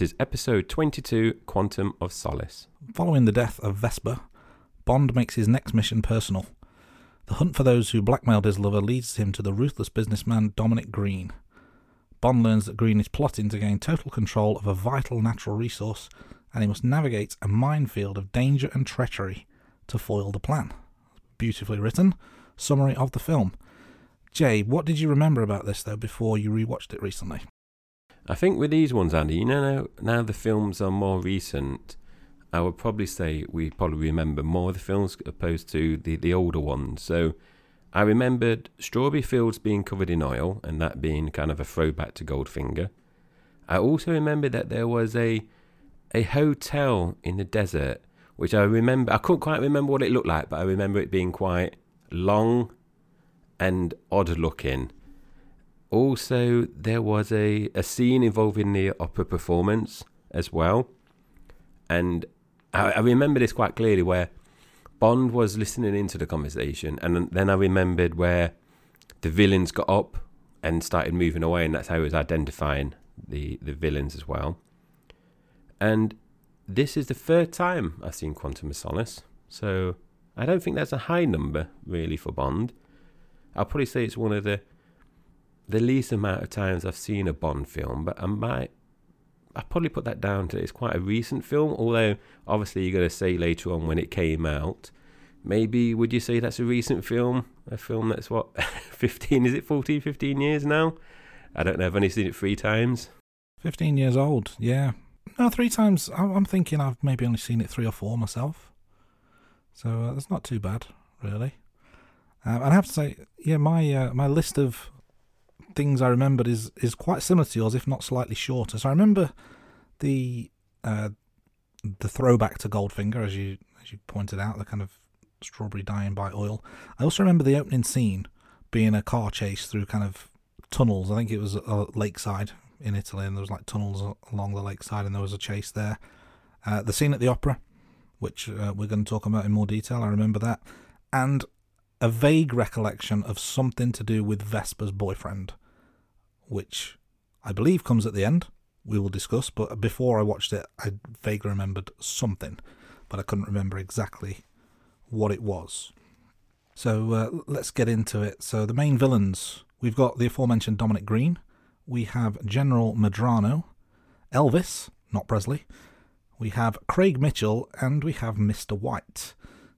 This is episode 22 Quantum of Solace. Following the death of Vesper, Bond makes his next mission personal. The hunt for those who blackmailed his lover leads him to the ruthless businessman Dominic Green. Bond learns that Green is plotting to gain total control of a vital natural resource, and he must navigate a minefield of danger and treachery to foil the plan. Beautifully written. Summary of the film. Jai, what did you remember about this though before you rewatched it recently? I think with these ones, Andy, you know, now, the films are more recent, I would probably say we probably remember more of the films opposed to the, the older ones. So I remembered Strawberry Fields being covered in oil and that being kind of a throwback to Goldfinger. I also remember that there was a a hotel in the desert, which I remember I couldn't quite remember what it looked like, but I remember it being quite long and odd looking. Also, there was a, a scene involving the opera performance as well. And I, I remember this quite clearly where Bond was listening into the conversation, and then I remembered where the villains got up and started moving away, and that's how he was identifying the, the villains as well. And this is the third time I've seen Quantum of Solace, so I don't think that's a high number really for Bond. I'll probably say it's one of the the least amount of times I've seen a Bond film, but I might I probably put that down to it's quite a recent film. Although obviously you're to say later on when it came out, maybe would you say that's a recent film? A film that's what 15 is it 14 15 years now? I don't know. I've only seen it 3 times. 15 years old, yeah. No, three times. I'm thinking I've maybe only seen it three or four myself. So uh, that's not too bad, really. Um, and I have to say, yeah, my uh, my list of things I remembered is is quite similar to yours, if not slightly shorter. So I remember the uh, the throwback to Goldfinger, as you as you pointed out, the kind of strawberry dyeing by oil. I also remember the opening scene being a car chase through kind of tunnels. I think it was a lakeside in Italy, and there was like tunnels along the lakeside, and there was a chase there. Uh, the scene at the opera, which uh, we're going to talk about in more detail, I remember that, and a vague recollection of something to do with Vesper's boyfriend, which I believe comes at the end. We will discuss, but before I watched it, I vaguely remembered something, but I couldn't remember exactly what it was. So uh, let's get into it. So the main villains we've got the aforementioned Dominic Green, we have General Medrano, Elvis, not Presley, we have Craig Mitchell, and we have Mr. White.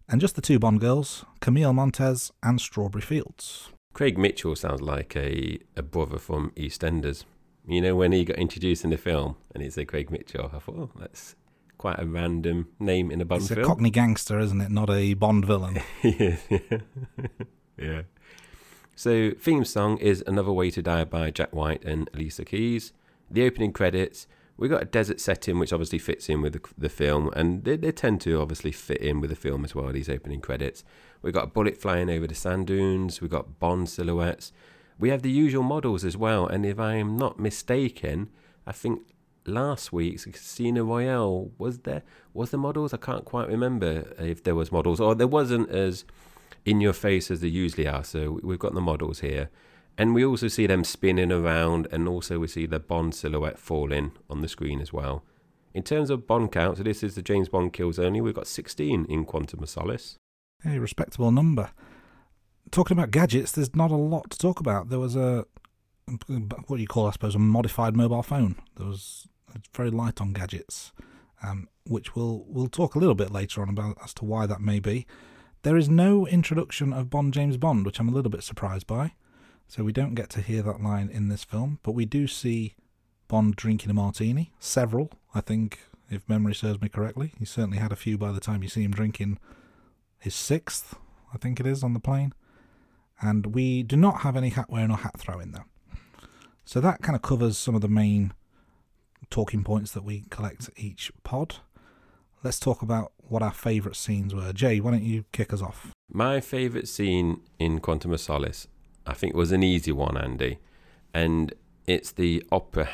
And just the two Bond girls, Camille Montes and Strawberry Fields. Craig Mitchell sounds like a, a brother from EastEnders. You know, when he got introduced in the film and it said Craig Mitchell, I thought, oh, that's quite a random name in a Bond It's film. a Cockney gangster, isn't it? Not a Bond villain. yeah. yeah. So, theme song is Another Way to Die by Jack White and Alicia Keys. The opening credits, we got a desert setting, which obviously fits in with the, the film, and they, they tend to obviously fit in with the film as well, these opening credits. We got a bullet flying over the sand dunes, we got Bond silhouettes. We have the usual models as well, and if I am not mistaken, I think last week's Casino Royale was there was the models? I can't quite remember if there was models or there wasn't as in your face as they usually are. So we've got the models here. And we also see them spinning around and also we see the Bond silhouette falling on the screen as well. In terms of Bond count, so this is the James Bond kills only, we've got 16 in Quantum of Solace. A respectable number. Talking about gadgets, there's not a lot to talk about. There was a what do you call, I suppose, a modified mobile phone. There was very light on gadgets, um, which we'll we'll talk a little bit later on about as to why that may be. There is no introduction of Bond James Bond, which I'm a little bit surprised by. So we don't get to hear that line in this film, but we do see Bond drinking a martini, several, I think, if memory serves me correctly. He certainly had a few by the time you see him drinking his sixth, I think it is, on the plane. And we do not have any hat wearing or hat throwing though. So that kind of covers some of the main talking points that we collect each pod. Let's talk about what our favourite scenes were. Jai, why don't you kick us off? My favourite scene in Quantum of Solace, I think, was an easy one, Andy, and it's the opera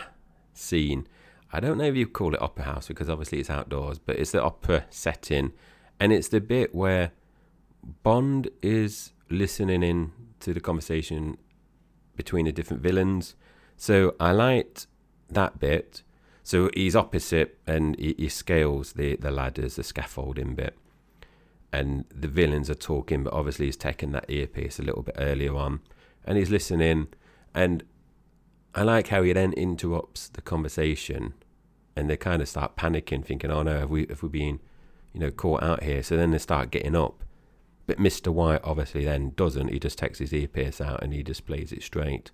scene. I don't know if you call it opera house because obviously it's outdoors, but it's the opera setting, and it's the bit where Bond is listening in to the conversation between the different villains. So I liked that bit. So he's opposite and he, he scales the, the ladders, the scaffolding bit. And the villains are talking, but obviously he's taken that earpiece a little bit earlier on. And he's listening. And I like how he then interrupts the conversation and they kind of start panicking, thinking, oh no, have we, have we been, you know, caught out here? So then they start getting up. But Mr. White obviously then doesn't. He just takes his earpiece out and he just plays it straight.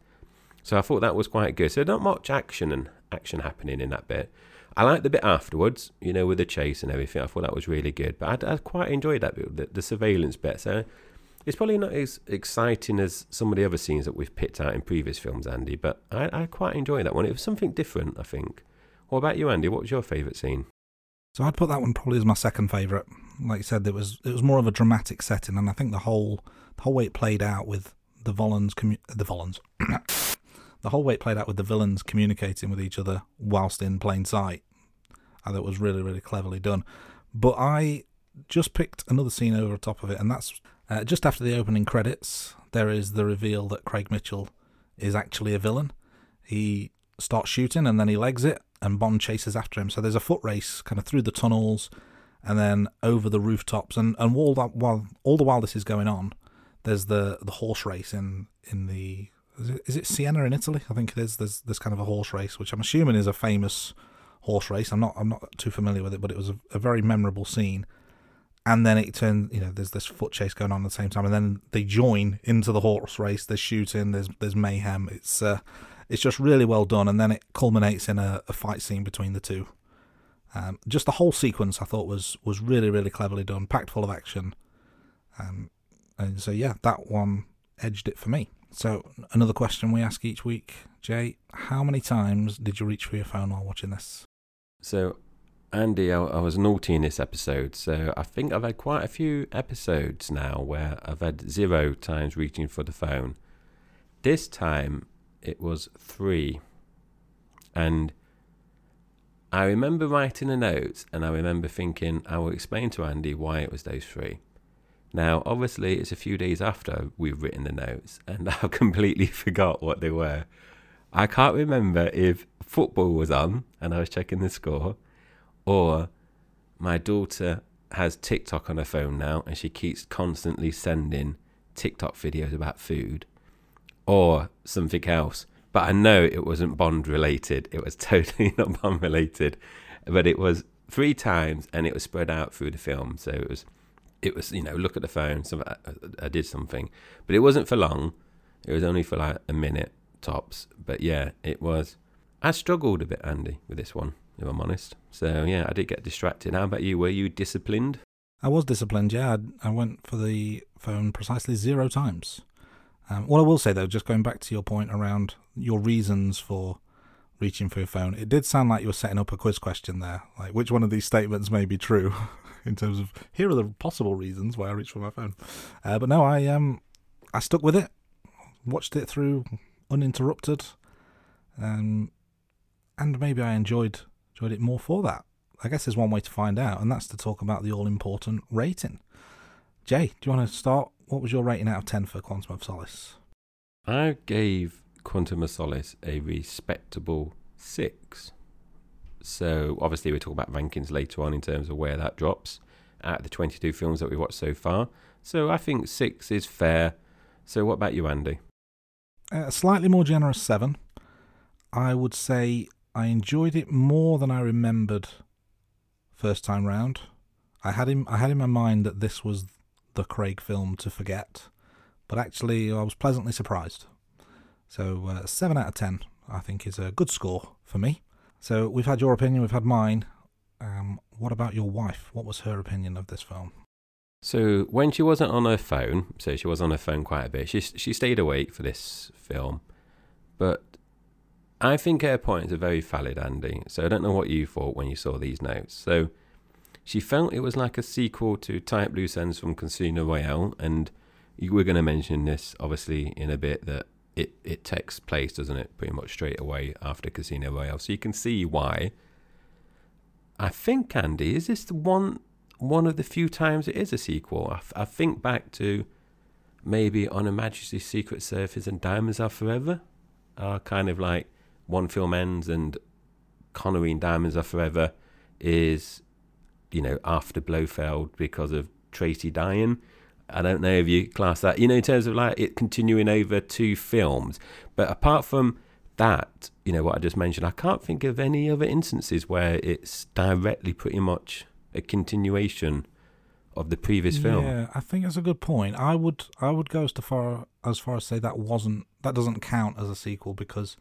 So I thought that was quite good. So not much action and action happening in that bit. I liked the bit afterwards, you know, with the chase and everything. I thought that was really good. But I, I quite enjoyed that bit, the, the surveillance bit. So it's probably not as exciting as some of the other scenes that we've picked out in previous films, Andy. But I, I quite enjoyed that one. It was something different, I think. What about you, Andy? What was your favourite scene? So I'd put that one probably as my second favourite. Like you said, it was it was more of a dramatic setting, and I think the whole the whole way it played out with the Volans commu- the Volans the whole way it played out with the villains communicating with each other whilst in plain sight. I thought was really really cleverly done. But I just picked another scene over top of it, and that's uh, just after the opening credits. There is the reveal that Craig Mitchell is actually a villain. He starts shooting and then he legs it, and Bond chases after him. So there's a foot race kind of through the tunnels and then over the rooftops. And and all that while all the while this is going on, there's the the horse race in in the is it, is it Siena in Italy? I think it is. There's this kind of a horse race, which I'm assuming is a famous horse race. I'm not I'm not too familiar with it, but it was a, a very memorable scene. And then it turned, you know, there's this foot chase going on at the same time, and then they join into the horse race. There's shooting, there's there's mayhem. It's uh, it's just really well done, and then it culminates in a, a fight scene between the two. Um, just the whole sequence I thought was was really really cleverly done, packed full of action, um, and so yeah, that one edged it for me. So another question we ask each week, Jai: How many times did you reach for your phone while watching this? So, Andy, I, I was naughty in this episode, so I think I've had quite a few episodes now where I've had zero times reaching for the phone. This time it was three. And I remember writing a note and I remember thinking I will explain to Andy why it was those three. Now, obviously, it's a few days after we've written the notes, and I've completely forgot what they were. I can't remember if football was on and I was checking the score, or my daughter has TikTok on her phone now and she keeps constantly sending TikTok videos about food, or something else. But I know it wasn't Bond related. It was totally not Bond related. But it was three times and it was spread out through the film. So it was, it was you know, look at the phone. Some I, I did something, but it wasn't for long. It was only for like a minute tops. But yeah, it was. I struggled a bit, Andy, with this one, if I'm honest. So yeah, I did get distracted. How about you? Were you disciplined? I was disciplined. Yeah, I, I went for the phone precisely zero times. Um, what I will say though, just going back to your point around your reasons for reaching for your phone, it did sound like you were setting up a quiz question there. Like, which one of these statements may be true in terms of here are the possible reasons why I reach for my phone. Uh, but no, I um, I stuck with it, watched it through uninterrupted, um, and maybe I enjoyed enjoyed it more for that. I guess there's one way to find out, and that's to talk about the all important rating. Jai, do you want to start? What was your rating out of 10 for Quantum of Solace? I gave Quantum of Solace a respectable 6. So, obviously, we'll talk about rankings later on in terms of where that drops out of the 22 films that we've watched so far. So, I think 6 is fair. So, what about you, Andy? Uh, a slightly more generous 7. I would say I enjoyed it more than I remembered first time round. I had him I had in my mind that this was the Craig film to forget, but actually I was pleasantly surprised. So uh, seven out of ten, I think, is a good score for me. So we've had your opinion, we've had mine. Um, what about your wife? What was her opinion of this film? So when she wasn't on her phone, so she was on her phone quite a bit. She she stayed awake for this film, but I think her points are very valid, Andy. So I don't know what you thought when you saw these notes. So she felt it was like a sequel to Type Loose Ends from Casino Royale, and we're going to mention this obviously in a bit that it, it takes place, doesn't it, pretty much straight away after Casino Royale. So you can see why. I think, Andy, is this the one one of the few times it is a sequel. I, f- I think back to maybe On Her Majesty's Secret Service and Diamonds Are Forever are kind of like one film ends and Connery and Diamonds Are Forever is, you know, after Blofeld because of Tracy dying. I don't know if you class that, you know, in terms of like it continuing over two films. But apart from that, you know, what I just mentioned, I can't think of any other instances where it's directly pretty much a continuation of the previous film. Yeah, I think that's a good point. I would I would go as far as far as say that wasn't that doesn't count as a sequel because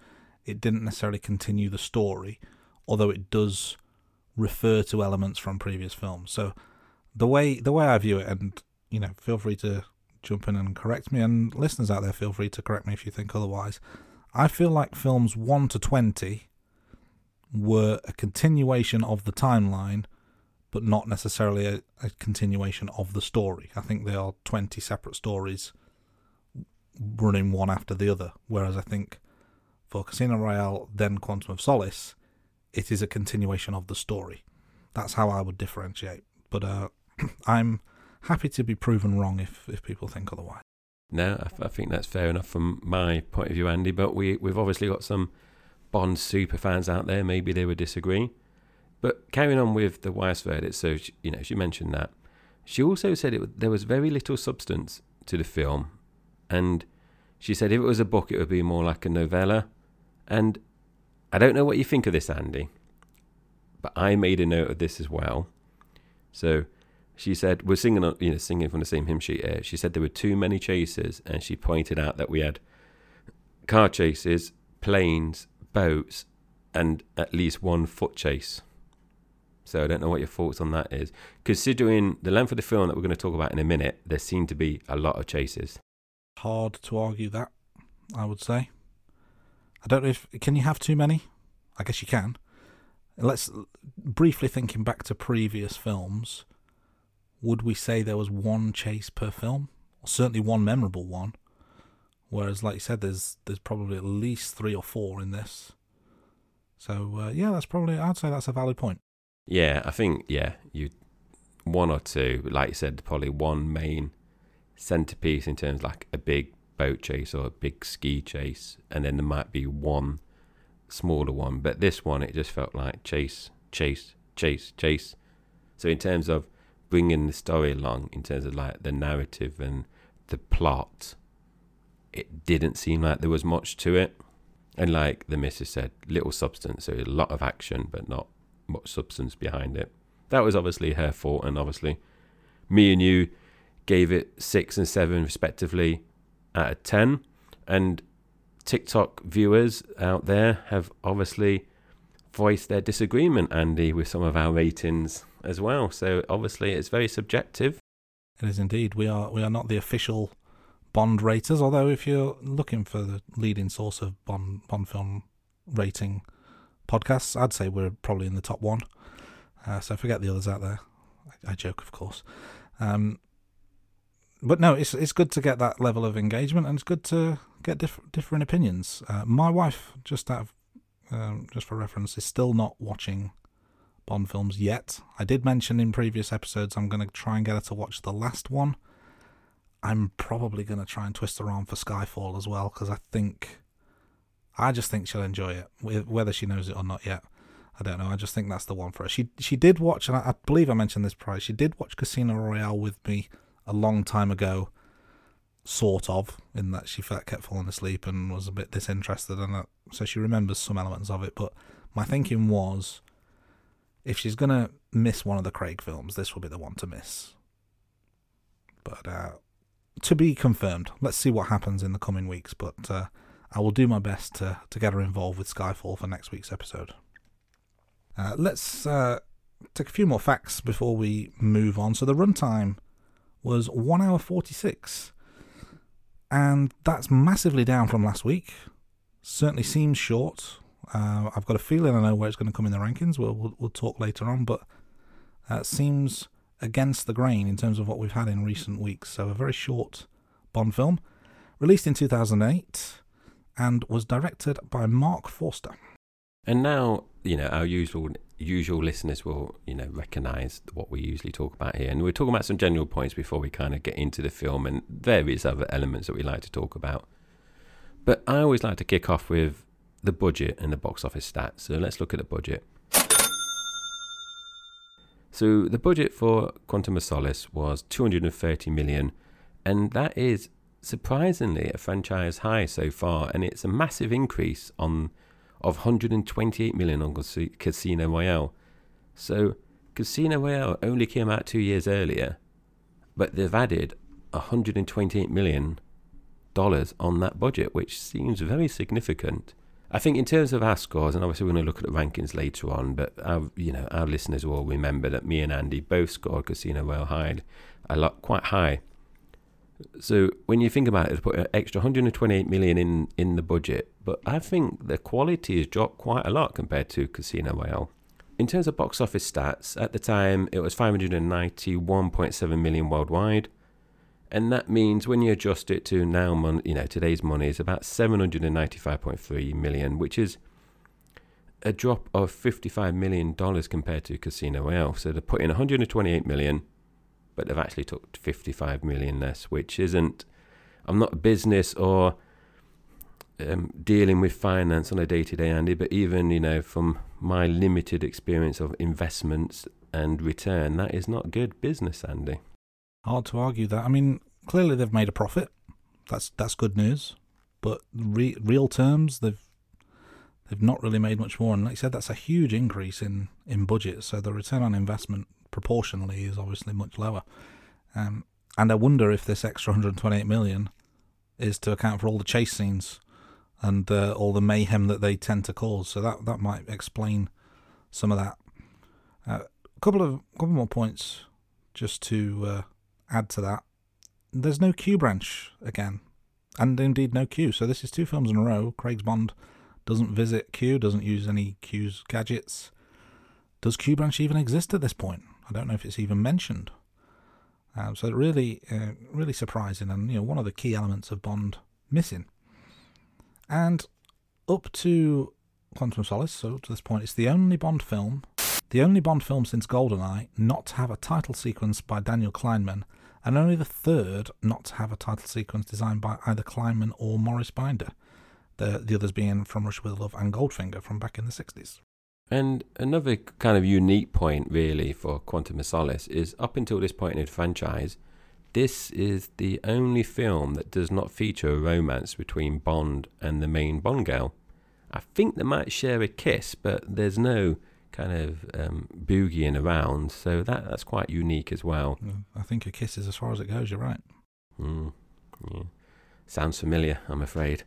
it didn't necessarily continue the story, although it does refer to elements from previous films. So the way the way I view it, and you know, feel free to jump in and correct me, and listeners out there, feel free to correct me if you think otherwise. I feel like films one to twenty were a continuation of the timeline but not necessarily a, a, continuation of the story. I think they are 20 separate stories running one after the other. Whereas I think for Casino Royale, then Quantum of Solace, it is a continuation of the story. That's how I would differentiate. But uh, I'm happy to be proven wrong if, if people think otherwise. No, I, I think that's fair enough from my point of view, Andy. But we, we've obviously got some Bond super fans out there. Maybe they would disagree. But carrying on with the Weiss verdict, so she, you know she mentioned that she also said it, there was very little substance to the film, and she said if it was a book, it would be more like a novella. And I don't know what you think of this, Andy, but I made a note of this as well. So she said we're singing, you know, singing from the same hymn sheet here. She said there were too many chases, and she pointed out that we had car chases, planes, boats, and at least one foot chase. So I don't know what your thoughts on that is. Considering the length of the film that we're going to talk about in a minute, there seem to be a lot of chases. Hard to argue that, I would say. I don't know if can you have too many? I guess you can. Let's briefly thinking back to previous films. Would we say there was one chase per film? Or certainly one memorable one. Whereas, like you said, there's there's probably at least three or four in this. So uh, yeah, that's probably I'd say that's a valid point. Yeah, I think yeah, you one or two, like you said, probably one main centerpiece in terms like a big boat chase or a big ski chase, and then there might be one smaller one. But this one, it just felt like chase, chase, chase, chase. So in terms of bringing the story along, in terms of like the narrative and the plot, it didn't seem like there was much to it. And like the missus said, little substance, so a lot of action, but not much substance behind it. That was obviously her fault, and obviously, me and you gave it six and seven respectively out of ten. And TikTok viewers out there have obviously voiced their disagreement, Andy, with some of our ratings as well. So obviously, it's very subjective. It is indeed. We are we are not the official Bond raters, although if you're looking for the leading source of Bond Bond film rating podcasts, I'd say we're probably in the top one. Uh, so forget the others out there. I, I joke, of course. Um, but no, it's it's good to get that level of engagement, and it's good to get diff- different opinions. Uh, my wife, just out of um, just for reference, is still not watching Bond films yet. I did mention in previous episodes I'm going to try and get her to watch the last one. I'm probably going to try and twist her arm for Skyfall as well because I think I just think she'll enjoy it, whether she knows it or not yet. I don't know. I just think that's the one for her. She she did watch, and I, I believe I mentioned this prior. She did watch Casino Royale with me a long time ago, sort of, in that she felt, kept falling asleep and was a bit disinterested, and that, so she remembers some elements of it. But my thinking was, if she's gonna miss one of the Craig films, this will be the one to miss. But uh, to be confirmed. Let's see what happens in the coming weeks. But uh, I will do my best to, to get her involved with Skyfall for next week's episode. Uh, let's uh, take a few more facts before we move on. So the runtime was 1 hour 46, and that's massively down from last week. Certainly seems short. Uh, I've got a feeling I know where it's going to come in the rankings. We'll, we'll, we'll talk later on, but it seems against the grain in terms of what we've had in recent weeks. So a very short Bond film, released in 2008 and was directed by Marc Forster. And now, you know, our usual usual listeners will, you know, recognise what we usually talk about here. And we're talking about some general points before we kind of get into the film and various other elements that we like to talk about. But I always like to kick off with the budget and the box office stats. So let's look at the budget. So the budget for Quantum of Solace was 230 million, and that is surprisingly a franchise high so far, and it's a massive increase on of 128 million on Casino Royale. So Casino Royale only came out two years earlier, but they've added 128 million dollars on that budget, which seems very significant. I think in terms of our scores, and obviously we're going to look at the rankings later on, but our, you know our listeners will remember that me and Andy both scored Casino Royale high, a lot quite high. So when you think about it, put an extra 128 million in in the budget, but I think the quality has dropped quite a lot compared to Casino Royale. In terms of box office stats, at the time it was 591.7 million worldwide, and that means when you adjust it to now, mon- you know, today's money is about 795.3 million, which is a drop of 55 million dollars compared to Casino Royale. So they put in 128 million, but they've actually took 55 million less, which isn't. I'm not a business or um, dealing with finance on a day to day, Andy, but even you know from my limited experience of investments and return, that is not good business, Andy. Hard to argue that. I mean, clearly they've made a profit. That's that's good news. But re- real terms, they've they've not really made much more. And like I said, that's a huge increase in in budget. So the return on investment proportionally is obviously much lower. Um, and I wonder if this extra 128 million is to account for all the chase scenes and uh, all the mayhem that they tend to cause. So that that might explain some of that. A uh, couple of couple more points just to uh, add to that, there's no Q branch again, and indeed no Q. So this is two films in a row. Craig's Bond doesn't visit Q, doesn't use any Q's gadgets. Does Q branch even exist at this point? I don't know if it's even mentioned. Um, so really, uh, really surprising, and you know one of the key elements of Bond missing. And up to Quantum of Solace, so to this point, it's the only Bond film, the only Bond film since GoldenEye not to have a title sequence by Daniel Kleinman and only the third not to have a title sequence designed by either Kleinman or Maurice Binder. The, the others being From Russia with Love and Goldfinger from back in the 60s. And another kind of unique point, really, for Quantum of Solace is up until this point in the franchise, this is the only film that does not feature a romance between Bond and the main Bond girl. I think they might share a kiss, but there's no kind of um, boogieing around. So that that's quite unique as well. I think a kiss is as far as it goes. You're right. Mm, yeah. Sounds familiar, I'm afraid.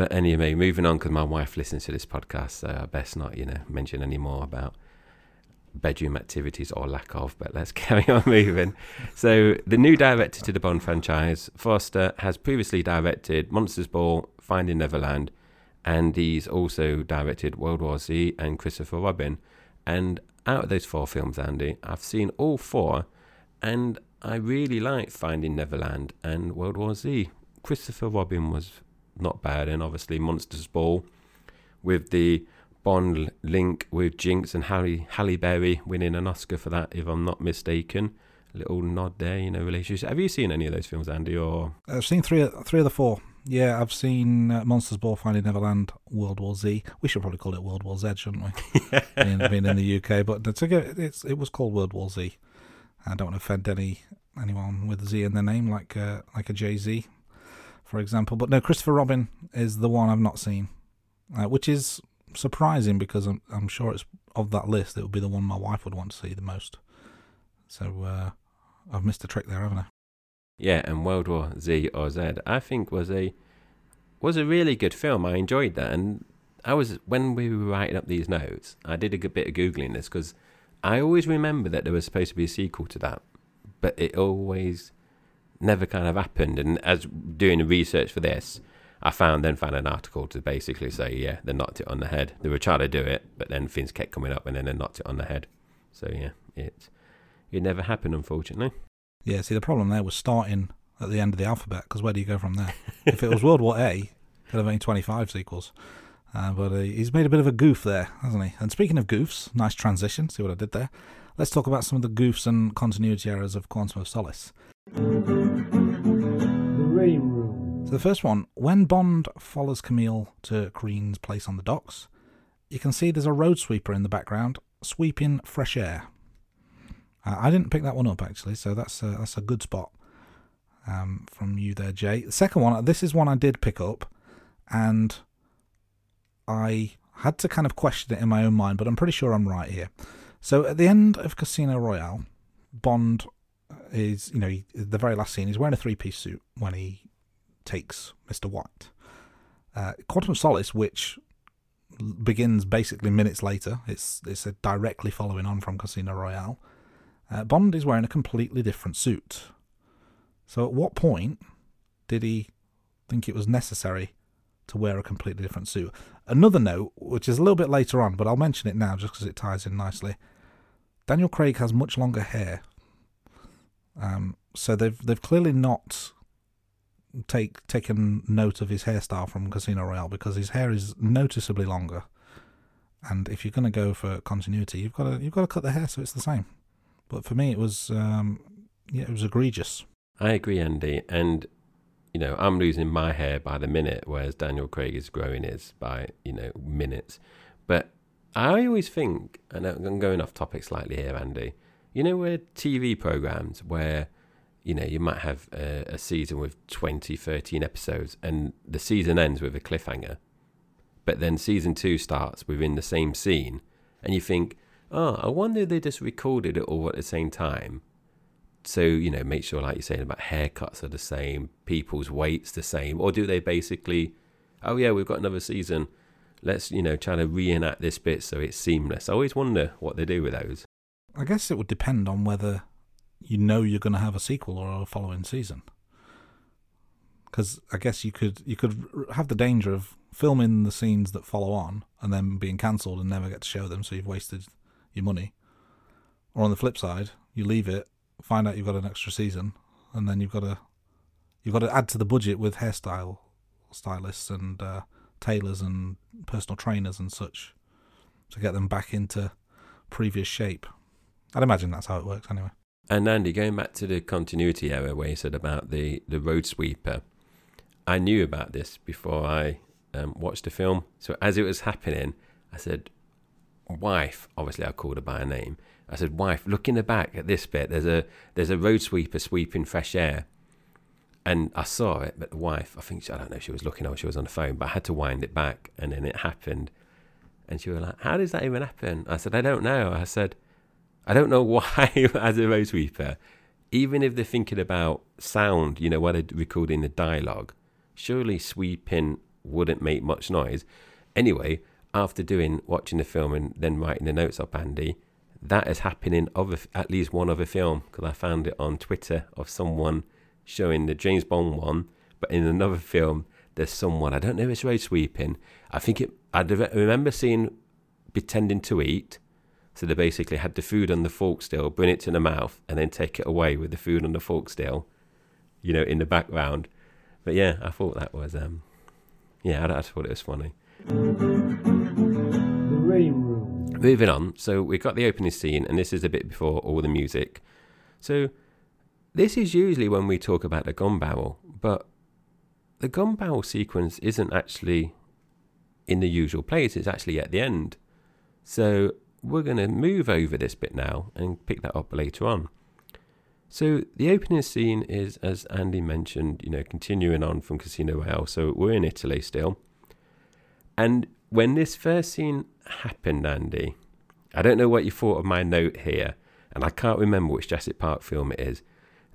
But anyway, moving on because my wife listens to this podcast, so I best not, you know, mention any more about bedroom activities or lack of. But let's carry on moving. so the new director to the Bond franchise, Forster, has previously directed Monsters Ball, Finding Neverland, and he's also directed World War Z and Christopher Robin. And out of those four films, Andy, I've seen all four, and I really liked Finding Neverland and World War Z. Christopher Robin was not bad, and obviously Monsters Ball with the Bond link with Jinx and Halle Halle Berry winning an Oscar for that, if I'm not mistaken. A little nod there, you know, relationship. Have you seen any of those films, Andy? Or I've seen three, three of the four. Yeah, I've seen uh, Monsters Ball, Finding Neverland, World War Z. We should probably call it World War Z, shouldn't we? yeah. being, in the UK, but it's, it was called World War Z. I don't want to offend any anyone with Z in their name, like uh, like a Jay Z, for example. But no, Christopher Robin is the one I've not seen, uh, which is surprising because I'm I'm sure it's of that list. It would be the one my wife would want to see the most. So uh, I've missed a trick there, haven't I? Yeah, and World War Z or Z, I think was a was a really good film. I enjoyed that, and I was when we were writing up these notes, I did a good bit of googling this because I always remember that there was supposed to be a sequel to that, but it always never kind of happened. And as doing the research for this, I found then found an article to basically say, yeah, they knocked it on the head. They were trying to do it, but then things kept coming up, and then they knocked it on the head. So yeah, it it never happened, unfortunately. Yeah, see, the problem there was starting at the end of the alphabet, because where do you go from there? if it was World War A, there'd have been 25 sequels. Uh, but uh, he's made a bit of a goof there, hasn't he? And speaking of goofs, nice transition. See what I did there? Let's talk about some of the goofs and continuity errors of Quantum of Solace. The Rating Room. So the first one, when Bond follows Camille to Green's place on the docks, you can see there's a road sweeper in the background sweeping fresh air. Uh, I didn't pick that one up actually, so that's a, that's a good spot um, from you there, Jai. The second one, this is one I did pick up, and I had to kind of question it in my own mind, but I'm pretty sure I'm right here. So at the end of Casino Royale, Bond is, you know, he, the very last scene, he's wearing a three piece suit when he takes Mr. White. Uh, Quantum Solace, which begins basically minutes later, it's, it's directly following on from Casino Royale. Uh, Bond is wearing a completely different suit. So at what point did he think it was necessary to wear a completely different suit? Another note, which is a little bit later on, but I'll mention it now just because it ties in nicely. Daniel Craig has much longer hair, um, so they've they've clearly not take taken note of his hairstyle from Casino Royale because his hair is noticeably longer. And if you're going to go for continuity, you've got to you've got to cut the hair so it's the same. But for me, it was um, yeah, it was egregious. I agree, Andy. And, you know, I'm losing my hair by the minute, whereas Daniel Craig is growing his by, you know, minutes. But I always think, and I'm going off topic slightly here, Andy, you know, where TV programs where, you know, you might have a, a season with 20, 13 episodes and the season ends with a cliffhanger. But then season two starts within the same scene. And you think, oh, I wonder they just recorded it all at the same time so you know make sure like you're saying about haircuts are the same people's weights the same or do they basically oh yeah we've got another season let's you know try to reenact this bit so it's seamless i always wonder what they do with those I guess it would depend on whether you know you're going to have a sequel or a following season. Because I guess you could you could have the danger of filming the scenes that follow on and then being cancelled and never get to show them, so you've wasted your money. Or on the flip side, you leave it, find out you've got an extra season, and then you've got to you've got to add to the budget with hairstyle stylists and uh, tailors and personal trainers and such to get them back into previous shape. I'd imagine that's how it works anyway. and andy going back to the continuity error where you said about the the road sweeper i knew about this before i um, watched the film so as it was happening i said wife obviously i called her by her name I said, "Wife, look in the back at this bit. There's a there's a road sweeper sweeping fresh air." And I saw it, but the wife, I think she, I don't know, if she was looking or she was on the phone, but I had to wind it back, and then it happened. And she was like, "How does that even happen?" I said, "I don't know." I said, "I don't know why as a road sweeper, even if they're thinking about sound, you know, while they're recording the dialogue, surely sweeping wouldn't make much noise." Anyway, after doing watching the film and then writing the notes up, Andy, that is happening a- at least one other film because I found it on Twitter of someone showing the James Bond one, but in another film there's someone I don't know if it's road sweeping. I think it. I remember seeing pretending to eat. So they basically had the food on the fork still, bring it to the mouth, and then take it away with the food on the fork still, you know, in the background. But yeah, I thought that was um, yeah, I, I thought it was funny. Moving on, so we've got the opening scene, and this is a bit before all the music. So, this is usually when we talk about the gun barrel, but the gun barrel sequence isn't actually in the usual place, it's actually at the end. So, we're going to move over this bit now and pick that up later on. So, the opening scene is, as Andy mentioned, you know, continuing on from Casino Royale. So, we're in Italy still. And when this first scene happened, Andy, I don't know what you thought of my note here, and I can't remember which Jurassic Park film it is.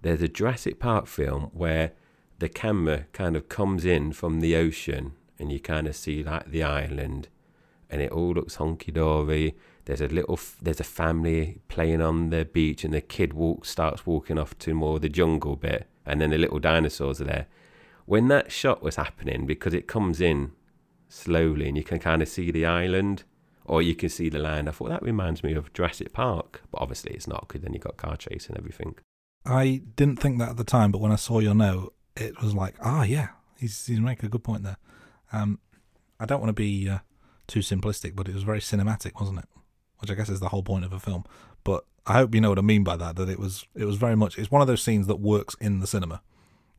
There's a Jurassic Park film where the camera kind of comes in from the ocean and you kind of see like the island and it all looks honky dory. There's a little, there's a family playing on the beach and the kid walks, starts walking off to more the jungle bit and then the little dinosaurs are there. When that shot was happening, because it comes in slowly and you can kind of see the island or you can see the land. I thought that reminds me of Jurassic Park, but obviously it's not because then you got car chase and everything. I didn't think that at the time, but when I saw your note, it was like, ah, yeah, he's he's making a good point there. Um, I don't want to be uh, too simplistic, but it was very cinematic, wasn't it? Which I guess is the whole point of a film. But I hope you know what I mean by that. That it was it was very much it's one of those scenes that works in the cinema.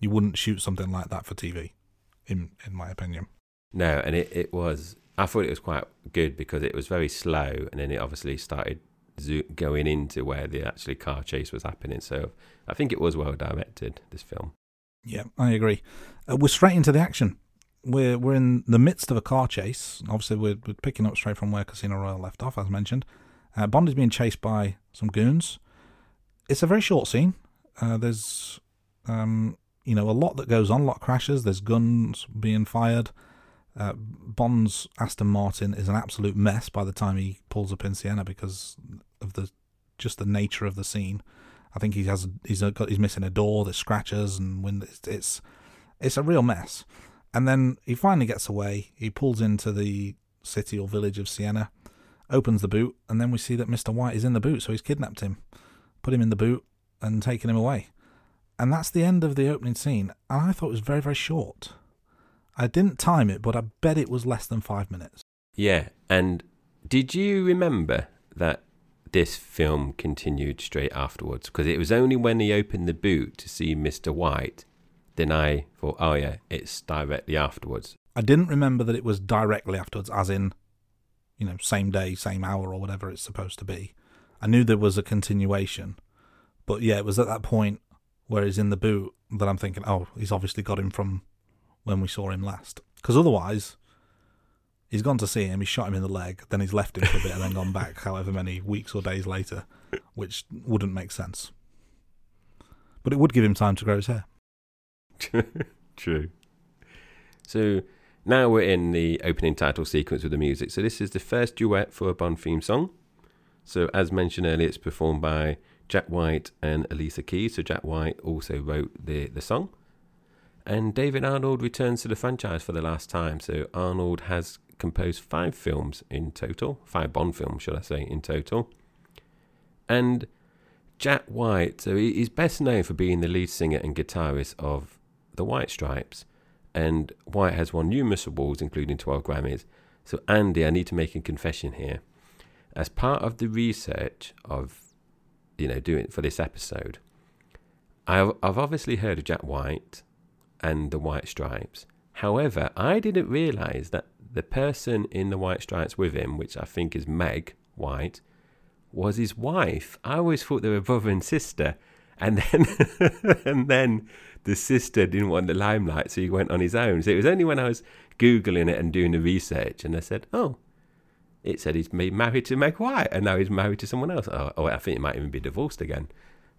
You wouldn't shoot something like that for TV, in in my opinion. No, and it, it was. I thought it was quite good because it was very slow, and then it obviously started zo- going into where the actually car chase was happening. So I think it was well directed. This film. Yeah, I agree. Uh, we're straight into the action. We're we're in the midst of a car chase. Obviously, we're, we're picking up straight from where Casino Royale left off, as mentioned. Uh, Bond is being chased by some goons. It's a very short scene. Uh, there's, um, you know, a lot that goes on. A lot of crashes. There's guns being fired. Uh, Bond's Aston Martin is an absolute mess by the time he pulls up in Siena because of the just the nature of the scene. I think he has he's got he's missing a door. There's scratches and when it's, it's it's a real mess. And then he finally gets away. He pulls into the city or village of Siena, opens the boot, and then we see that Mr. White is in the boot. So he's kidnapped him, put him in the boot, and taken him away. And that's the end of the opening scene. And I thought it was very very short. I didn't time it, but I bet it was less than five minutes. Yeah, and did you remember that this film continued straight afterwards? Because it was only when he opened the boot to see Mr. White, I thought, oh yeah, it's directly afterwards. I didn't remember that it was directly afterwards, as in, you know, same day, same hour, or whatever it's supposed to be. I knew there was a continuation, but yeah, it was at that point where he's in the boot that I'm thinking, oh, he's obviously got him from when we saw him last. Because otherwise, he's gone to see him, he shot him in the leg, then he's left him for a bit and then gone back however many weeks or days later, which wouldn't make sense. But it would give him time to grow his hair. True. So now we're in the opening title sequence with the music. So this is the first duet for a Bond theme song. So as mentioned earlier, it's performed by Jack White and Alicia Keys. So Jack White also wrote the, the song. And David Arnold returns to the franchise for the last time. So Arnold has composed five films in total, five Bond films, should I say, in total. And Jack White, so he's best known for being the lead singer and guitarist of the White Stripes. And White has won numerous awards, including 12 Grammys. So, Andy, I need to make a confession here. As part of the research of, you know, doing for this episode, I've, I've obviously heard of Jack White and the White Stripes. However, I didn't realize that the person in the White Stripes with him, which I think is Meg White, was his wife. I always thought they were brother and sister. And then, and then the sister didn't want the limelight, so he went on his own. So it was only when I was googling it and doing the research, and I said, "Oh, it said he's been married to Meg White, and now he's married to someone else." Oh, oh I think he might even be divorced again.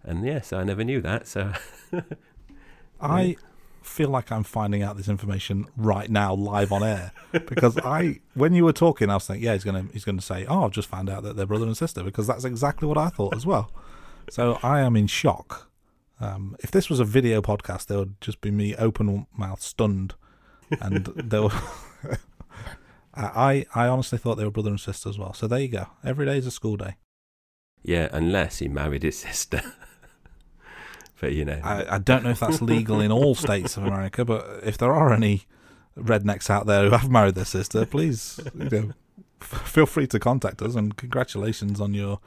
And yes, I never knew that. So I feel like I'm finding out this information right now, live on air, because I, when you were talking, I was thinking, yeah, he's gonna he's gonna say, oh, I've just found out that they're brother and sister, because that's exactly what I thought as well. So I am in shock. Um, if this was a video podcast, there would just be me open mouth, stunned, and there were. I I honestly thought they were brother and sister as well. So there you go. Every day is a school day. yeah, unless he married his sister. but you know, I, I don't know if that's legal in all states of America, but if there are any rednecks out there who have married their sister, please you know, feel free to contact us and congratulations on your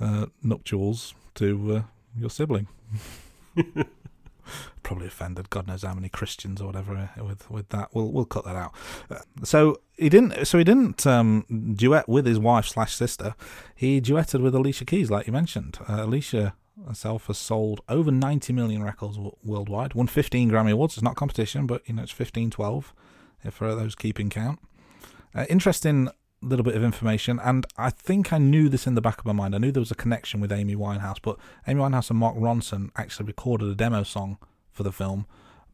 uh, nuptials to uh, your sibling. Probably offended God knows how many Christians or whatever uh, with with that. We'll we'll cut that out. Uh, so he didn't. So he didn't um, duet with his wife slash sister. He duetted with Alicia Keys, like you mentioned. Uh, Alicia herself has sold over 90 million records w- worldwide, won 15 Grammy Awards. It's not competition, but you know it's 15, 12 if for those keeping count. Uh, interesting little bit of information, and I think I knew this in the back of my mind. I knew there was a connection with Amy Winehouse, but Amy Winehouse and Mark Ronson actually recorded a demo song for the film,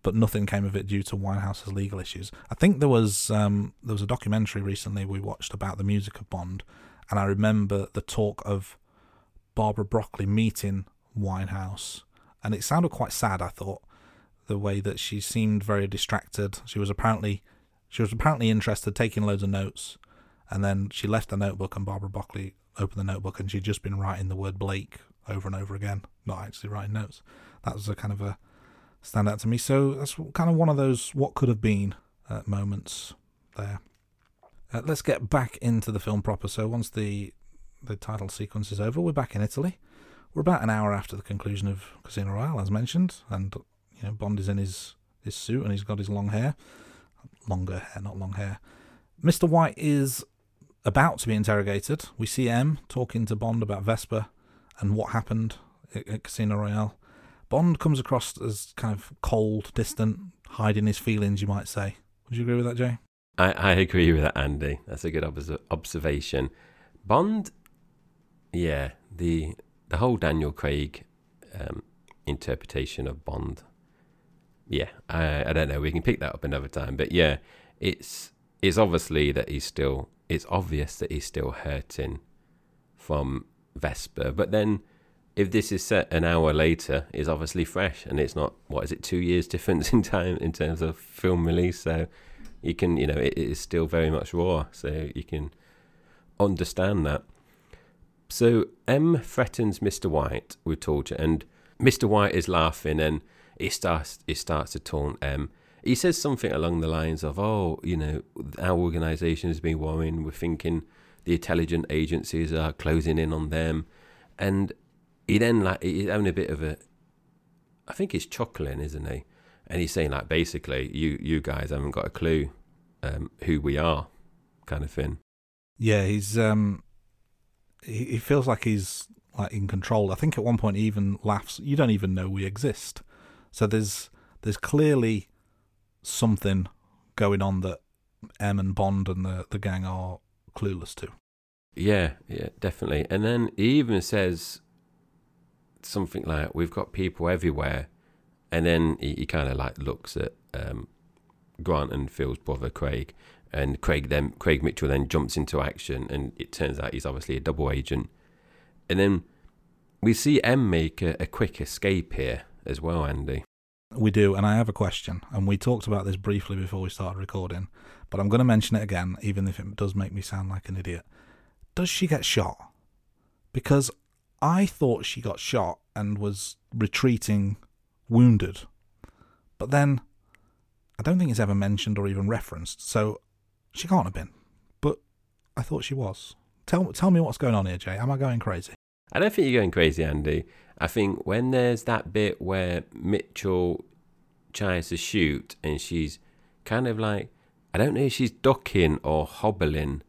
but nothing came of it due to Winehouse's legal issues. I think there was um, there was a documentary recently we watched about the music of Bond, and I remember the talk of Barbara Broccoli meeting Winehouse, and it sounded quite sad. I thought the way that she seemed very distracted. She was apparently she was apparently interested, taking loads of notes, and then she left the notebook, and Barbara Broccoli opened the notebook, and she'd just been writing the word Blake over and over again, not actually writing notes. That was a kind of a stand out to me. So that's kind of one of those what could have been uh, moments there. Uh, let's get back into the film proper. So once the the title sequence is over, we're back in Italy. We're about an hour after the conclusion of Casino Royale, as mentioned, and you know Bond is in his his suit and he's got his long hair, longer hair, not long hair. Mister White is about to be interrogated. We see M talking to Bond about Vesper and what happened at, at Casino Royale. Bond comes across as kind of cold, distant, hiding his feelings, you might say. Would you agree with that, Jai? I, I agree with that, Andy. That's a good obs- observation. Bond, yeah, the the whole Daniel Craig um, interpretation of Bond. Yeah, I, I don't know. We can pick that up another time, but yeah, it's it's obviously that he's still. It's obvious that he's still hurting from Vesper, but then if this is set an hour later, it's obviously fresh, and it's not what is it two years difference in time in terms of film release. So you can you know it, it is still very much raw, so you can understand that. So M threatens Mr. White with torture, and Mr. White is laughing, and he starts he starts to taunt M. He says something along the lines of, "Oh, you know, our organisation has been worrying. We're thinking the intelligent agencies are closing in on them," and he then like he's having a bit of a. I think he's chuckling, isn't he? And he's saying like basically, you you guys haven't got a clue um, who we are, kind of thing. Yeah, he's um, he, he feels like he's like in control. I think at one point he even laughs. You don't even know we exist. So there's there's clearly something going on that M and Bond and the the gang are clueless to. Yeah, yeah, definitely. And then he even says something like, "We've got people everywhere," and then he, he kind of like looks at um, Grant and Phil's brother Craig, and Craig then Craig Mitchell then jumps into action, and it turns out he's obviously a double agent. And then we see M make a, a quick escape here as well, Andy. We do, and I have a question, and we talked about this briefly before we started recording, but I'm going to mention it again, even if it does make me sound like an idiot. Does she get shot? Because I thought she got shot and was retreating wounded, but then I don't think it's ever mentioned or even referenced, so she can't have been. But I thought she was. Tell tell me what's going on here, Jai. Am I going crazy? I don't think you're going crazy, Andy. I think when there's that bit where Mitchell tries to shoot and she's kind of like, I don't know if she's ducking or hobbling,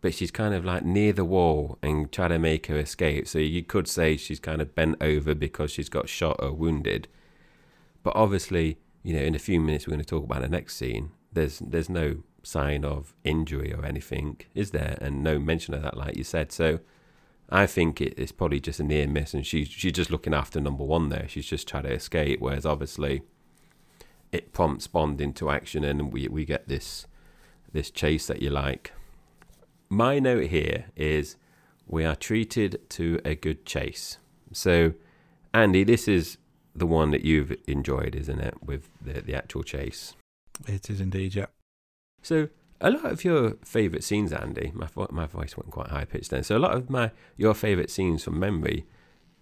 but she's kind of like near the wall and trying to make her escape. So you could say she's kind of bent over because she's got shot or wounded. But obviously, you know, in a few minutes we're going to talk about the next scene. There's there's no sign of injury or anything, is there? And no mention of that, like you said. So I think it, it's probably just a near miss, and she's she's just looking after number one there. She's just trying to escape, whereas obviously it prompts Bond into action, and we we get this this chase that you like. My note here is we are treated to a good chase. So, Andy, this is the one that you've enjoyed, isn't it, with the the actual chase? It is indeed, yeah. So a lot of your favourite scenes, Andy, my my voice went quite high pitched then. So a lot of my your favourite scenes from memory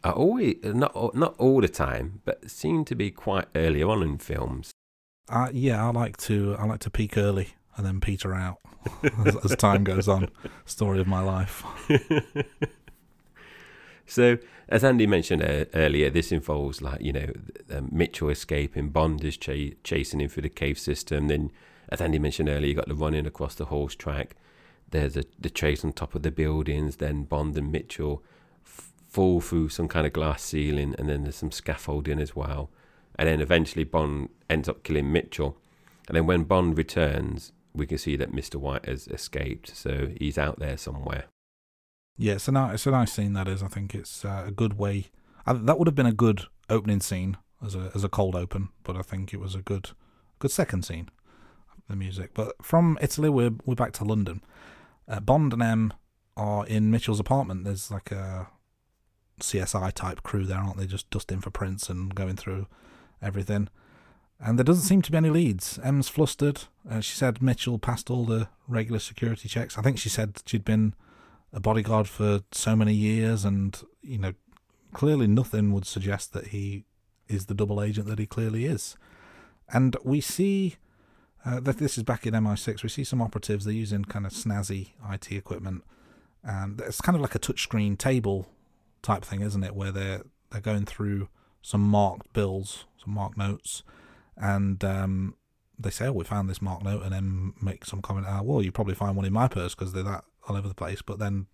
are always not not all the time, but seem to be quite early on in films. Uh, yeah, I like to I like to peak early and then peter out as, as time goes on. Story of my life. So, as Andy mentioned uh, earlier, this involves like you know um, Mitchell escaping, Bond is ch- chasing him through the cave system. Then, as Andy mentioned earlier, you got the running across the horse track. There's a, the chase on top of the buildings. Then Bond and Mitchell fall through some kind of glass ceiling, and then there's some scaffolding as well. And then eventually Bond ends up killing Mitchell. And then when Bond returns, we can see that Mr. White has escaped, so he's out there somewhere. Yeah, it's a nice, it's a nice scene. That is, I think it's uh, a good way. That would have been a good opening scene as a as a cold open, but I think it was a good good second scene. The music, but from Italy, we're we're back to London. Uh, Bond and M are in Mitchell's apartment. There's like a CSI type crew there, aren't they? Just dusting for prints and going through everything. And there doesn't seem to be any leads. M's flustered. Uh, she said Mitchell passed all the regular security checks. I think she said she'd been a bodyguard for so many years, and you know, clearly nothing would suggest that he is the double agent that he clearly is. And we see Uh, this is back in MI6. We see some operatives. They're using kind of snazzy IT equipment, and it's kind of like a touchscreen table type thing, isn't it? Where they're they're going through some marked bills, some marked notes, and um, they say, "Oh, we found this marked note," and then make some comment. Ah, well, you probably find one in my purse because they're that all over the place. But then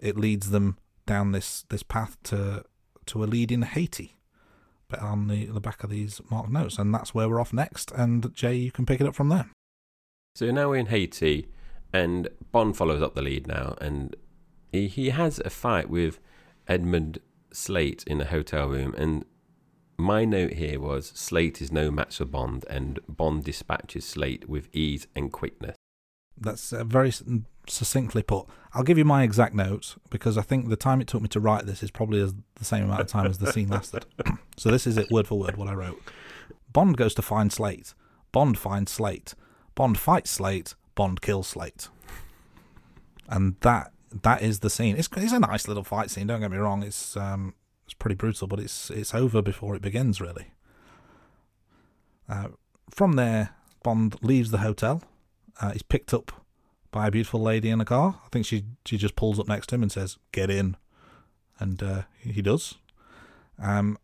it leads them down this this path to to a lead in Haiti, on the the back of these marked notes, and that's where we're off next. And Jai, you can pick it up from there. So now we're in Haiti, and Bond follows up the lead now, and he, he has a fight with Edmund Slate in a hotel room. And my note here was Slate is no match for Bond, and Bond dispatches Slate with ease and quickness. That's uh, very succinctly put. I'll give you my exact notes because I think the time it took me to write this is probably as, the same amount of time as the scene lasted. so this is it, word for word, what I wrote. Bond goes to find Slate. Bond finds Slate. Bond fights Slate. Bond kills Slate. And that that is the scene. It's it's a nice little fight scene. Don't get me wrong. It's um it's pretty brutal, but it's it's over before it begins. Really. Uh, from there, Bond leaves the hotel. Uh, he's picked up by a beautiful lady in a car. I think she she just pulls up next to him and says, "Get in," and uh, he does. Um,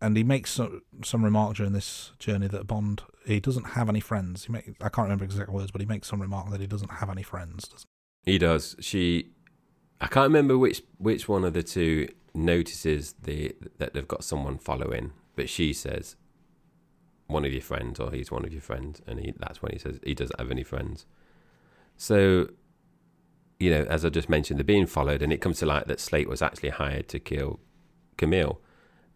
and he makes some, some remark during this journey that Bond he doesn't have any friends. He make, I can't remember exact words, but he makes some remark that he doesn't have any friends. Doesn't He does. She, I can't remember which which one of the two notices the that they've got someone following, but she says, "One of your friends," or "He's one of your friends," and he that's when he says he doesn't have any friends. So, you know, as I just mentioned, they're being followed, and it comes to light that Slate was actually hired to kill Camille.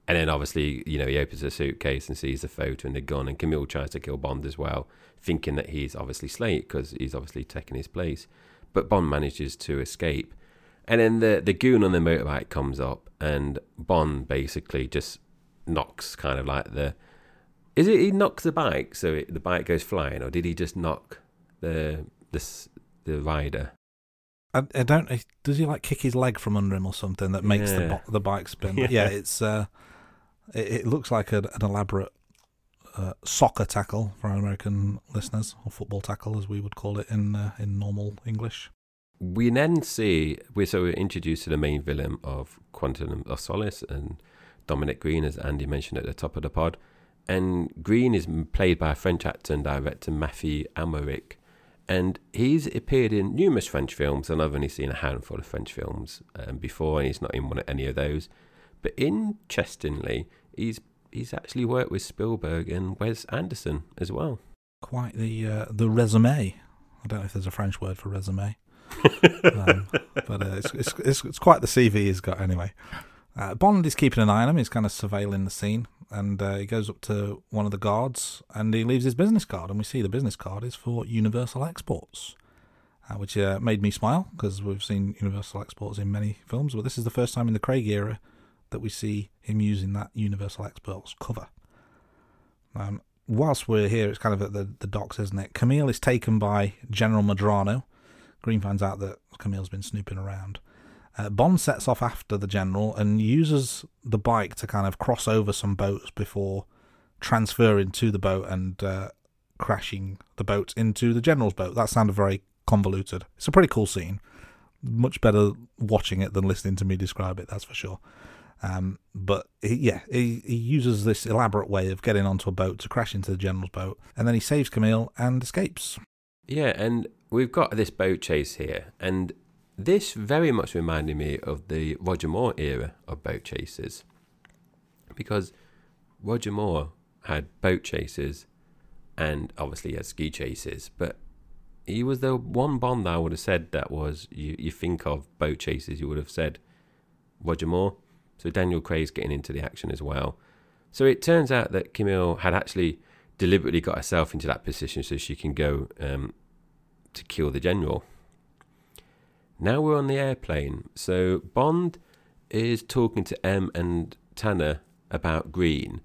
And then obviously, you know, he opens a suitcase and sees the photo and the gun, and Camille tries to kill Bond as well, thinking that he's obviously Slate because he's obviously taken his place. But Bond manages to escape. And then the, the goon on the motorbike comes up, and Bond basically just knocks kind of like the. Is it he knocks the bike so it, the bike goes flying, or did he just knock the the the rider? I, I don't. Does he like kick his leg from under him or something that makes the Yeah. bo- the bike spin? Yeah. yeah, it's uh, it, it looks like an, an elaborate uh, soccer tackle for our American listeners, or football tackle as we would call it in uh, in normal English. We then see we're so we're introduced to the main villain of Quantum of Solace and Dominic Green, as Andy mentioned at the top of the pod. And Green is played by a French actor and director Matthew Amalric, and he's appeared in numerous French films, and I've only seen a handful of French films um, before, and he's not in one of any of those. But interestingly, he's he's actually worked with Spielberg and Wes Anderson as well. Quite the uh, the resume. I don't know if there's a French word for resume, um, but uh, it's, it's it's it's quite the CV he's got anyway. Uh, Bond is keeping an eye on him. He's kind of surveilling the scene, and uh, he goes up to one of the guards and he leaves his business card. And we see the business card is for Universal Exports, uh, which uh, made me smile because we've seen Universal Exports in many films, but this is the first time in the Craig era that we see him using that Universal Exports cover. Um, whilst we're here, it's kind of at the, the docks, isn't it? Camille is taken by General Medrano. Green finds out that Camille's been snooping around. Uh, Bond sets off after the general and uses the bike to kind of cross over some boats before transferring to the boat and uh, crashing the boat into the general's boat. That sounded very convoluted. It's a pretty cool scene. Much better watching it than listening to me describe it, that's for sure. Um, but he, yeah, he, he uses this elaborate way of getting onto a boat to crash into the general's boat, and then he saves Camille and escapes. Yeah, and we've got this boat chase here, and this very much reminded me of the Roger Moore era of boat chases, because Roger Moore had boat chases, and obviously he had ski chases, but he was the one Bond that I would have said that was you. You think of boat chases, you would have said Roger Moore. So Daniel Craig's getting into the action as well. So it turns out that Camille had actually deliberately got herself into that position so she can go um, to kill the general. Now we're on the airplane. So Bond is talking to M and Tanner about Green.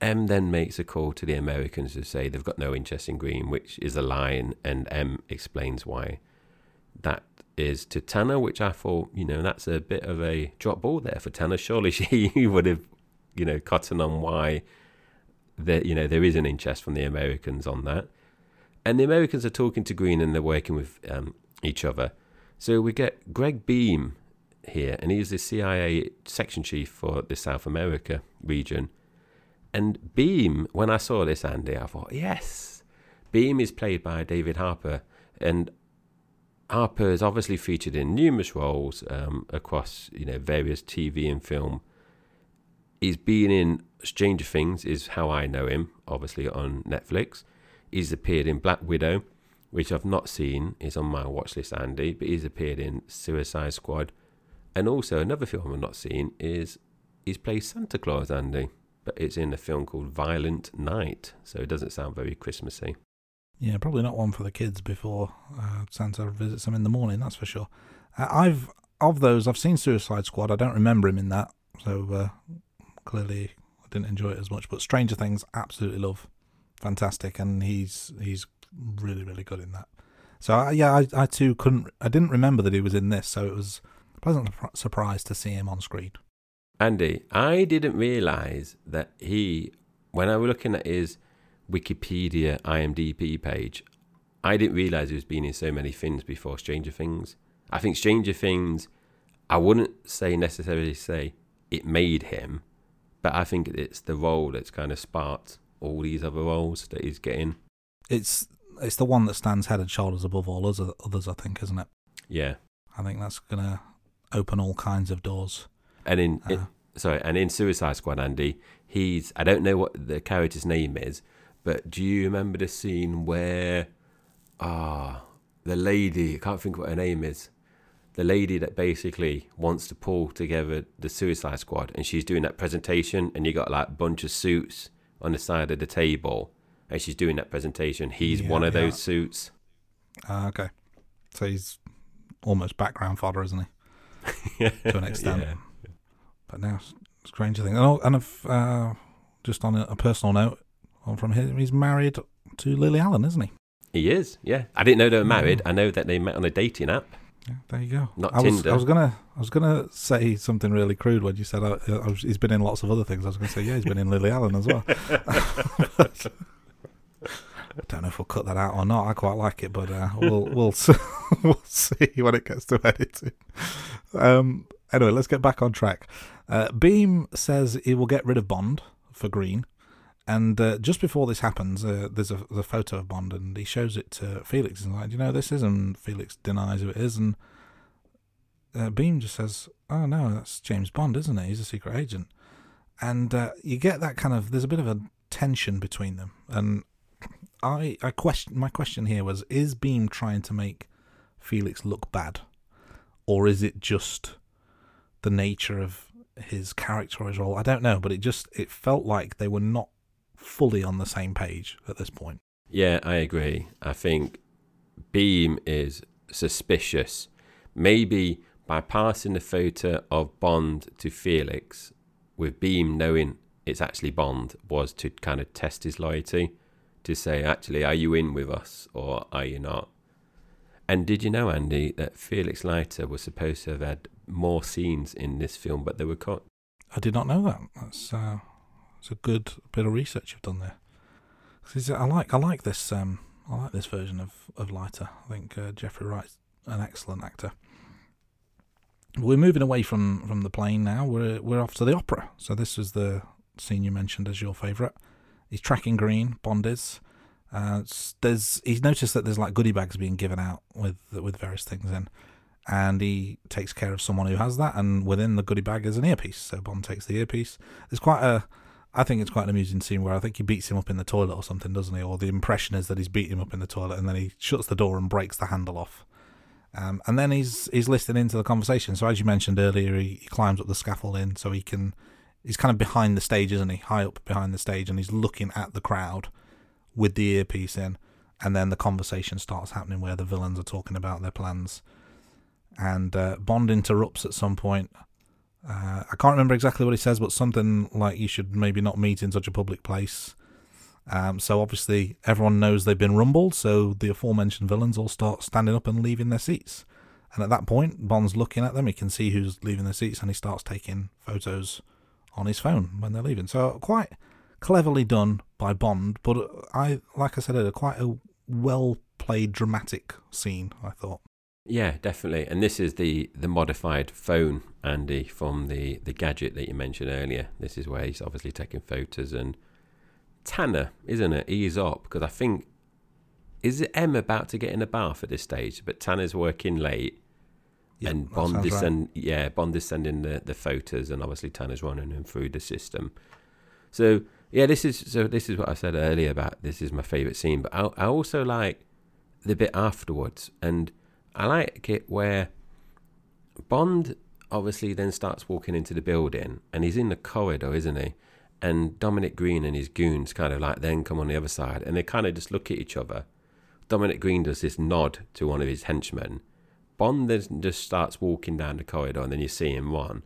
M then makes a call to the Americans to say they've got no interest in Green, which is a lie, and M explains why. That is to Tanner, which I thought, you know, that's a bit of a drop ball there for Tanner. Surely she would have, you know, cotton on why that you know there is an interest from the Americans on that. And the Americans are talking to Green and they're working with um, each other. So we get Greg Beam here, and he's the CIA section chief for the South America region. And Beam, when I saw this, Andy, I thought, yes. Beam is played by David Harbour, and Harbour is obviously featured in numerous roles um, across you know various TV and film. He's been in Stranger Things, is how I know him, obviously on Netflix. He's appeared in Black Widow, which I've not seen, is on my watch list, Andy, but he's appeared in Suicide Squad. And also another film I've not seen is he's played Santa Claus, Andy, but it's in a film called Violent Night, so it doesn't sound very Christmassy. Yeah, probably not one for the kids before uh, Santa visits them in the morning. That's for sure. Uh, I've of those, I've seen Suicide Squad. I don't remember him in that, so uh, clearly I didn't enjoy it as much. But Stranger Things, absolutely love, fantastic, and he's he's really really good in that. So uh, yeah, I, I too couldn't, I didn't remember that he was in this, so it was a pleasant surprise to see him on screen. Andy, I didn't realise that he, when I was looking at his Wikipedia IMDb page, I didn't realise he was been in so many things before Stranger Things. I think Stranger Things, I wouldn't say necessarily say it made him, but I think it's the role that's kind of sparked all these other roles that he's getting. It's it's the one that stands head and shoulders above all others, others I think, isn't it? Yeah. I think that's gonna open all kinds of doors. And in, uh, in sorry, and in Suicide Squad, Andy, he's I don't know what the character's name is, but do you remember the scene where ah the lady I can't think what her name is. The lady that basically wants to pull together the Suicide Squad, and she's doing that presentation, and you got like a bunch of suits on the side of the table, and she's doing that presentation. He's yeah, one of yeah. those suits. Uh, okay, so he's almost background fodder, isn't he? to an extent. Yeah. But now, stranger thing, and, and if, uh, just on a, a personal note, on from him, he's married to Lily Allen, isn't he? He is, yeah. I didn't know they were married. I know that they met on a dating app. Yeah, there you go. Not I Tinder. Was, I was gonna, I was gonna say something really crude when you said uh, uh was, he's been in lots of other things. I was gonna say, yeah, he's been in Lily Allen as well. but, I don't know if we'll cut that out or not. I quite like it, but uh, we'll we'll we'll see when it gets to editing. Um, anyway, let's get back on track. Uh, Beam says he will get rid of Bond for Green, and uh, just before this happens, uh, there's a, the photo of Bond, and he shows it to Felix. And like, you know, this is, and Felix denies who it is, and uh, Beam just says, "Oh no, that's James Bond, isn't it? He's a secret agent." And uh, you get that kind of there's a bit of a tension between them, and I, I question my question here was: Is Beam trying to make Felix look bad, or is it just the nature of his character or his role? I don't know, but it just it felt like they were not fully on the same page at this point. Yeah, I agree. I think Beam is suspicious. Maybe by passing the photo of Bond to Felix, with Beam knowing it's actually Bond, was to kind of test his loyalty, to say, actually, are you in with us or are you not? And did you know, Andy, that Felix Leiter was supposed to have had more scenes in this film, but they were cut? I did not know that. That's uh, it's a good bit of research you've done there. I like I like this um, I like this version of of Leiter. I think uh, Jeffrey Wright's an excellent actor. We're moving away from, from the plane now. We're we're off to the opera. So this is the scene you mentioned as your favourite. He's tracking Green. Bond is. Uh, there's he's noticed that there's like goodie bags being given out with with various things in, and he takes care of someone who has that. And within the goodie bag is an earpiece. So Bond takes the earpiece. There's quite a I think it's quite an amusing scene where I think he beats him up in the toilet or something, doesn't he? Or the impression is that he's beating him up in the toilet, and then he shuts the door and breaks the handle off. Um, and then he's he's listening into the conversation. So as you mentioned earlier, he, he climbs up the scaffolding so he can. He's kind of behind the stage, isn't he? High up behind the stage, and he's looking at the crowd with the earpiece in. And then the conversation starts happening where the villains are talking about their plans. And uh, Bond interrupts at some point uh, I can't remember exactly what he says, but something like you should maybe not meet in such a public place. Um, so obviously everyone knows they've been rumbled, so the aforementioned villains all start standing up and leaving their seats. And at that point, Bond's looking at them. He can see who's leaving their seats, and he starts taking photos on his phone when they're leaving. So quite cleverly done by Bond, but I, like I said earlier, quite a well played dramatic scene. I thought. Yeah, definitely. And this is the the modified phone, Andy, from the the gadget that you mentioned earlier. This is where he's obviously taking photos and Tanner, isn't it? He's up because I think is M about to get in a bath at this stage, but Tanner's working late. Yeah, and Bond is right. yeah, Bond is sending the, the photos, and obviously Tanner's running them through the system. So yeah, this is so this is what I said earlier about this is my favourite scene, but I, I also like the bit afterwards, and I like it where Bond obviously then starts walking into the building, and he's in the corridor, isn't he? And Dominic Green and his goons kind of like then come on the other side, and they kind of just look at each other. Dominic Green does this nod to one of his henchmen. Bond then just starts walking down the corridor, and then you see him run.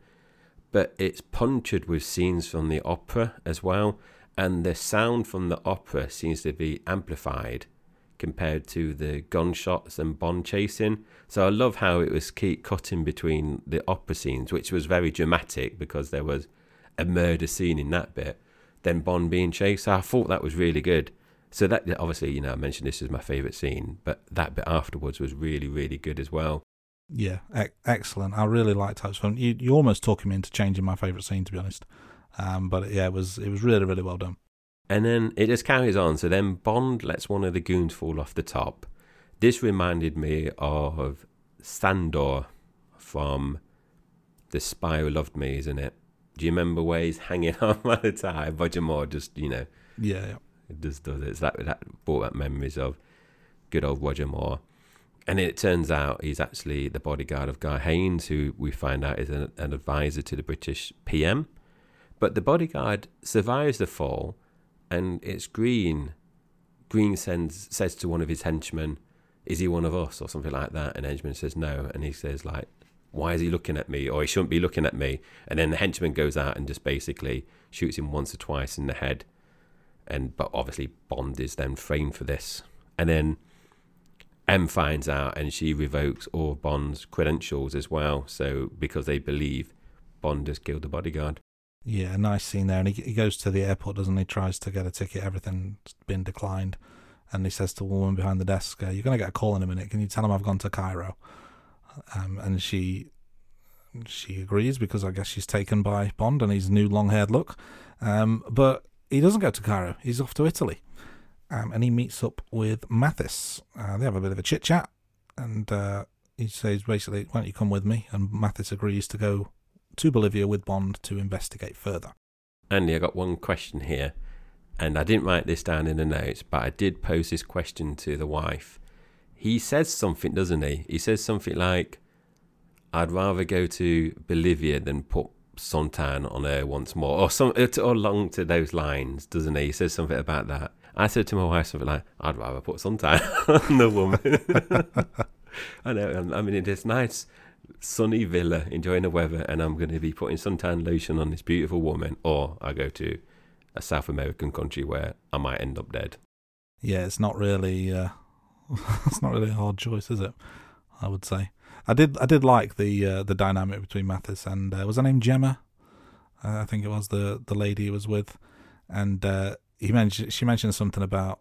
But it's punctured with scenes from the opera as well, and the sound from the opera seems to be amplified compared to the gunshots and Bond chasing. So I love how it was keep cutting between the opera scenes, which was very dramatic because there was a murder scene in that bit, then Bond being chased. I thought that was really good. So that obviously, you know, I mentioned this is my favourite scene, but that bit afterwards was really, really good as well. Yeah, e- excellent. I really liked it's filmed. You you almost talking me into changing my favourite scene, to be honest. Um, but yeah, it was it was really really well done. And then it just carries on. So then Bond lets one of the goons fall off the top. This reminded me of Sandor from The Spy Who Loved Me, isn't it? Do you remember where he's hanging on by the tie? Roger Moore just, you know, Yeah, yeah. It just does it. So that, that brought up memories of good old Roger Moore. And it turns out he's actually the bodyguard of Guy Haines, who we find out is an, an advisor to the British PM. But the bodyguard survives the fall, and it's Green. Green sends says to one of his henchmen, "Is he one of us?" or something like that. And henchman says no, and he says like, "Why is he looking at me?" or "He shouldn't be looking at me." And then the henchman goes out and just basically shoots him once or twice in the head. And but obviously Bond is then framed for this, and then M finds out and she revokes all Bond's credentials as well. So because they believe Bond has killed the bodyguard. Yeah, a nice scene there. And he, he goes to the airport, doesn't he? Tries to get a ticket. Everything's been declined. And he says to the woman behind the desk, uh, You're going to get a call in a minute. Can you tell him I've gone to Cairo? Um, and she she agrees because I guess she's taken by Bond and his new long haired look. Um, but he doesn't go to Cairo. He's off to Italy. Um, and he meets up with Mathis. Uh, they have a bit of a chit chat. And uh, he says basically, Why don't you come with me? And Mathis agrees to go to Bolivia with Bond to investigate further. Andy, I got one question here, and I didn't write this down in the notes, but I did pose this question to the wife. He says something, doesn't he? He says something like, "I'd rather go to Bolivia than put suntan on her once more," or some or along to those lines, doesn't he? He says something about that. I said to my wife something like, "I'd rather put suntan on the woman." I know. I mean, it is nice sunny villa, enjoying the weather, and I'm going to be putting suntan lotion on this beautiful woman, or I go to a South American country where I might end up dead. Yeah, it's not really uh, it's not really a hard choice, is it? I would say. I did I did like the uh, the dynamic between Mathis and uh, was her name Gemma? Uh, I think it was the the lady he was with, and uh, he mentioned she mentioned something about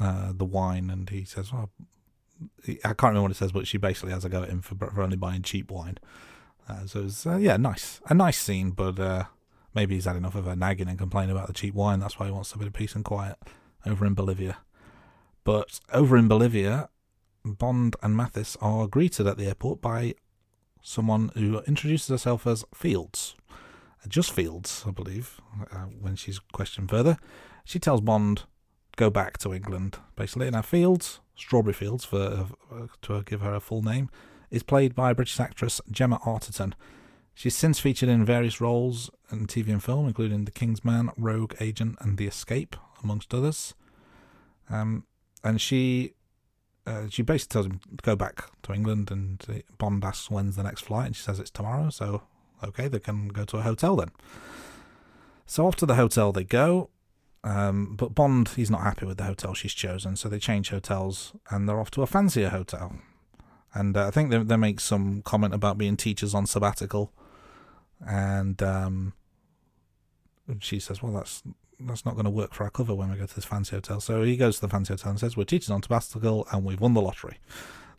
uh, the wine, and he says, "Well, I can't remember what it says, but she basically has a go at him for, for only buying cheap wine." Uh, so it's uh, yeah, nice, a nice scene, but maybe he's had enough of her nagging and complaining about the cheap wine. That's why he wants a bit of peace and quiet over in Bolivia. But over in Bolivia, Bond and Mathis are greeted at the airport by someone who introduces herself as Fields. Uh, Just Fields, I believe, uh, when she's questioned further. She tells Bond, go back to England, basically. And now, Fields, Strawberry Fields, for uh, to give her a full name, is played by British actress Gemma Arterton. She's since featured in various roles in TV and film, including The King's Man, Rogue Agent, and The Escape, amongst others. Um, and she uh, she basically tells him to go back to England, and uh, Bond asks when's the next flight, and she says it's tomorrow. So okay, they can go to a hotel then. So off to the hotel they go, um, but Bond he's not happy with the hotel she's chosen, so they change hotels and they're off to a fancier hotel. And uh, I think they, they make some comment about being teachers on sabbatical, and um, she says, "Well, that's that's not going to work for our cover when we go to this fancy hotel. So he goes to the fancy hotel and says, "We're teachers on Tabasco and we've won the lottery."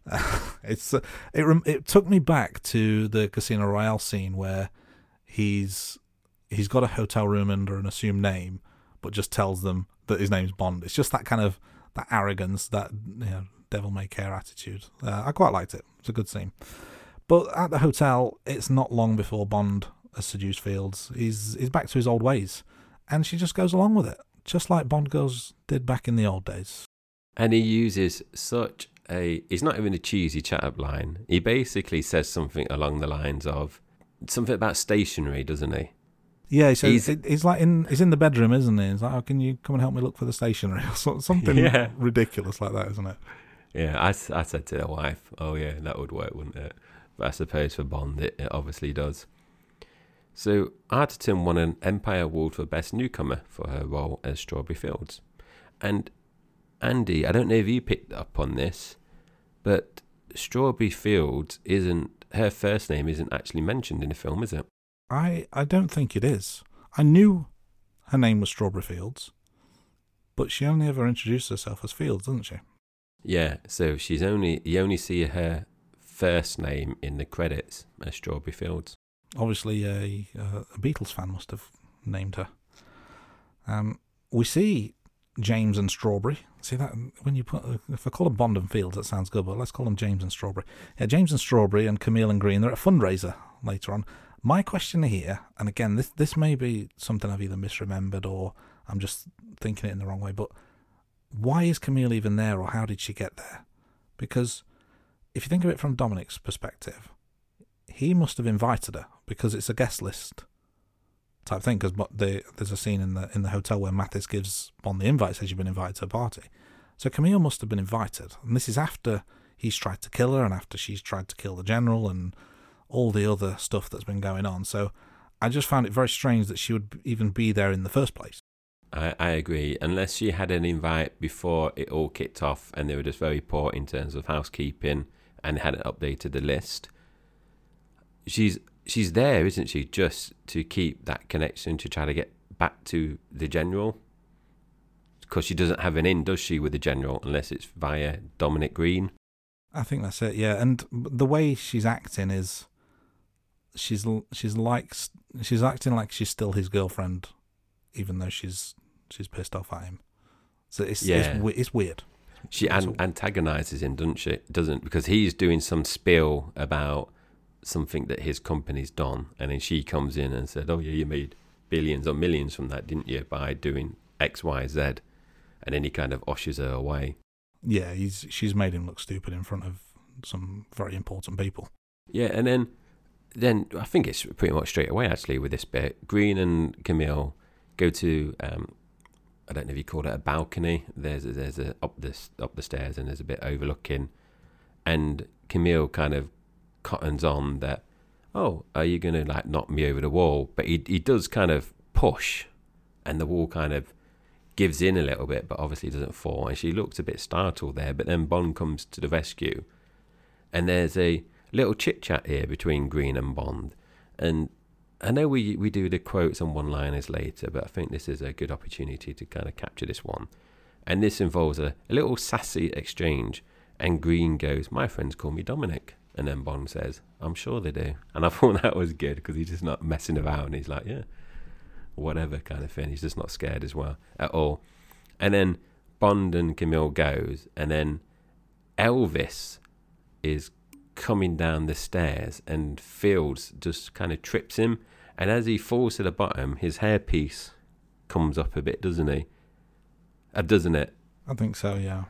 it's uh, it rem- it took me back to the Casino Royale scene where he's he's got a hotel room under an assumed name, but just tells them that his name's Bond. It's just that kind of that arrogance, that you know, devil may care attitude. Uh, I quite liked it. It's a good scene. But at the hotel, it's not long before Bond has seduced Fields. He's he's back to his old ways, and she just goes along with it, just like Bond girls did back in the old days. And he uses such a. It's not even a cheesy chat up line. He basically says something along the lines of something about stationery, doesn't he? Yeah, he says, He's- he's, like in he's in the bedroom, isn't he? He's like, "Oh, can you come and help me look for the stationery?" or something Yeah. ridiculous like that, isn't it? Yeah, I said to the wife, oh, yeah, that would work, wouldn't it? But I suppose for Bond, it, it obviously does. So, Arterton won an Empire Award for Best Newcomer for her role as Strawberry Fields. And Andy, I don't know if you picked up on this, but Strawberry Fields isn't, her first name isn't actually mentioned in the film, is it? I I don't think it is. I knew her name was Strawberry Fields, but she only ever introduced herself as Fields, doesn't she? Yeah, so she's only, you only see her first name in the credits as Strawberry Fields. Obviously, a, a Beatles fan must have named her. Um, we see James and Strawberry. See that when you put if I call them Bond and Fields, that sounds good, but let's call them James and Strawberry. Yeah, James and Strawberry and Camille and Green. They're at a fundraiser later on. My question here, and again, this this may be something I've either misremembered or I'm just thinking it in the wrong way, but why is Camille even there, or how did she get there? Because if you think of it from Dominic's perspective, he must have invited her because it's a guest list type thing. Because the, there's a scene in the in the hotel where Mathis gives Bond the invite, says you've been invited to a party. So Camille must have been invited, and this is after he's tried to kill her and after she's tried to kill the general and all the other stuff that's been going on. So I just found it very strange that she would even be there in the first place. I, I agree. Unless she had an invite before it all kicked off and they were just very poor in terms of housekeeping and hadn't updated the list. She's she's there, isn't she, just to keep that connection to try to get back to the general? Because she doesn't have an in, does she, with the general, unless it's via Dominic Green? I think that's it. Yeah, and the way she's acting is she's she's like she's acting like she's still his girlfriend, even though she's she's pissed off at him. So it's Yeah. it's, it's weird. She an- antagonizes him, doesn't she? Doesn't because he's doing some spiel about something that his company's done, and then she comes in and said, "Oh yeah, you made billions or millions from that, didn't you, by doing X, Y, Z?" And then he kind of ushers her away. Yeah, he's she's made him look stupid in front of some very important people. Yeah, and then then I think it's pretty much straight away actually with this bit. Green and Camille go to um, I don't know if you call it a balcony. There's a, there's a up this up the stairs and there's a bit overlooking, and Camille kind of cottons on that. Oh, are you gonna like knock me over the wall? But he he does kind of push, and the wall kind of gives in a little bit, but obviously doesn't fall. And she looks a bit startled there. But then Bond comes to the rescue, and there's a little chit chat here between Green and Bond. And I know we we do the quotes and one liners later, but I think this is a good opportunity to kind of capture this one. And this involves a, a little sassy exchange. And Green goes, My friends call me Dominic. And then Bond says, I'm sure they do. And I thought that was good because he's just not messing about And he's like, Yeah, whatever kind of thing. He's just not scared as well at all. And then Bond and Camille goes, and then Elvis is coming down the stairs, and Fields just kind of trips him. And as he falls to the bottom, his hairpiece comes up a bit, doesn't he? Uh, doesn't it? I think so. Yeah.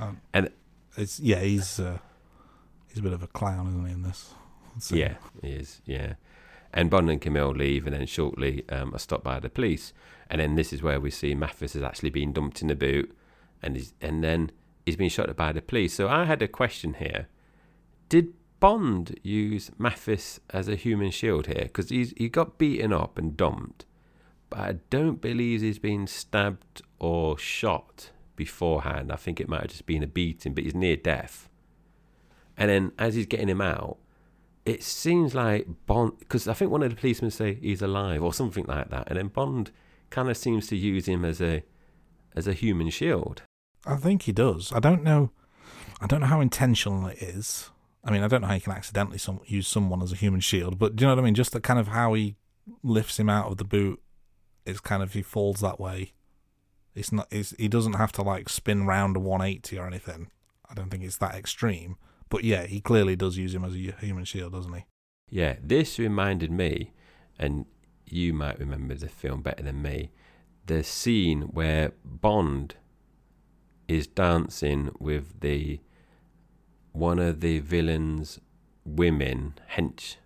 Um, And- it's yeah, he's uh, he's a bit of a clown, isn't he? In this. So- Yeah, he is. Yeah. And Bond and Camille leave, and then shortly um, are stopped by the police. And then this is where we see Mathis has actually been dumped in the boot, and he's, and then he's been shot by the police. So I had a question here: Did Bond use Mathis as a human shield here? Because he's he got beaten up and dumped, but I don't believe he's been stabbed or shot beforehand. I think it might have just been a beating, but he's near death. And then as he's getting him out, it seems like Bond, because I think one of the policemen say he's alive or something like that, and then Bond kind of seems to use him as a as a human shield. I think he does. I don't know. I don't know how intentional it is. I mean, I don't know how you can accidentally some, use someone as a human shield, but do you know what I mean? Just the kind of how he lifts him out of the boot is kind of he falls that way. It's not. It's, he doesn't have to like spin round a 180 or anything. I don't think it's that extreme. But yeah, he clearly does use him as a human shield, doesn't he? Yeah, this reminded me, and you might remember the film better than me, the scene where Bond is dancing with the one of the villain's women, hench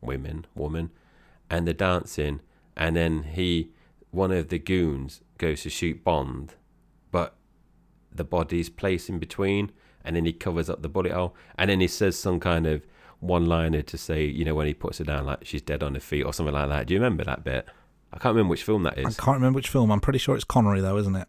women, woman, and they're dancing, and then he, one of the goons, goes to shoot Bond, the body's placed in between, and then he covers up the bullet hole, and then he says some kind of one liner to say, you know, when he puts her down, like she's dead on her feet or something like that. Do you remember that bit? I can't remember which film that is. I can't remember which film. I'm pretty sure it's Connery, though, isn't it?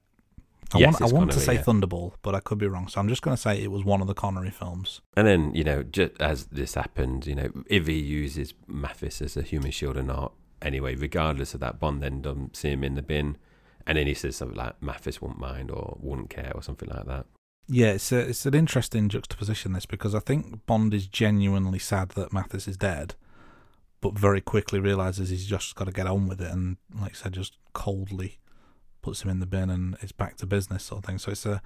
I Yes, want, I want to say yeah. Thunderball, but I could be wrong. So I'm just going to say it was one of the Connery films. And then, you know, just as this happened, you know, if he uses Mathis as a human shield or not, anyway, regardless of that, Bond then see him in the bin. And then he says something like, Mathis wouldn't mind or wouldn't care or something like that. Yeah, it's a, it's an interesting juxtaposition this because I think Bond is genuinely sad that Mathis is dead, but very quickly realizes he's just got to get on with it, and like I said, just coldly puts him in the bin and it's back to business sort of thing. So it's a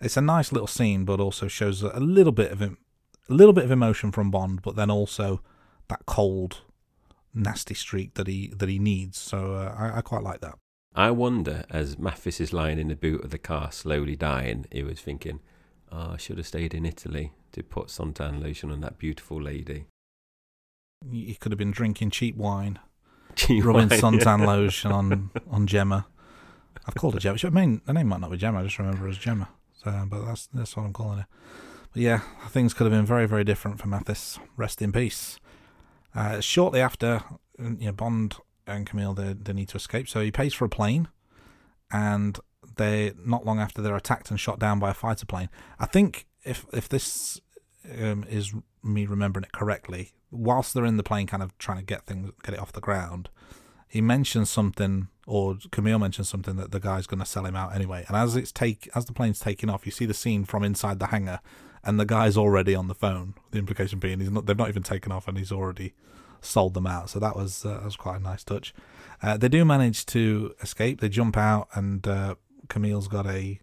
it's a nice little scene, but also shows a little bit of him, a little bit of emotion from Bond, but then also that cold, nasty streak that he that he needs. So uh, I, I quite like that. I wonder, as Mathis is lying in the boot of the car, slowly dying, he was thinking, oh, I should have stayed in Italy to put suntan lotion on that beautiful lady. He could have been drinking cheap wine. Gee, rubbing why? suntan lotion on on Gemma. I've called her Gemma. I mean, her name might not be Gemma. I just remember her as Gemma. So, but that's that's what I'm calling her. But yeah, things could have been very very different for Mathis. Rest in peace. Uh, shortly after, you know, Bond and Camille they they need to escape, so he pays for a plane, and they not long after they're attacked and shot down by a fighter plane. I think if if this um, is me remembering it correctly, whilst they're in the plane, kind of trying to get things get it off the ground, he mentions something, or Camille mentions something that the guy's going to sell him out anyway. And as it's take as the plane's taking off, you see the scene from inside the hangar, and the guy's already on the phone. The implication being he's not they've not even taken off, and he's already sold them out. So that was uh, that was quite a nice touch. Uh, they do manage to escape. They jump out, and uh, Camille's got a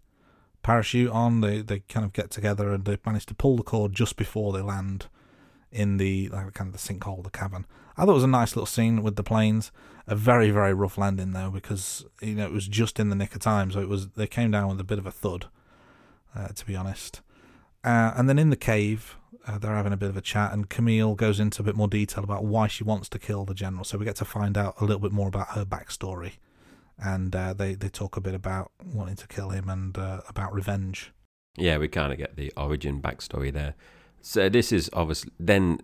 parachute on. They they kind of get together, and they manage to pull the cord just before they land in the like kind of the sinkhole, the cavern. I thought it was a nice little scene with the planes. A very very rough landing though, because you know it was just in the nick of time, so it was they came down with a bit of a thud, uh, to be honest. Uh, and then in the cave, uh, they're having a bit of a chat, and Camille goes into a bit more detail about why she wants to kill the general. So we get to find out a little bit more about her backstory, and uh, they they talk a bit about wanting to kill him and uh, about revenge. Yeah, we kind of get the origin backstory there. So this is obviously then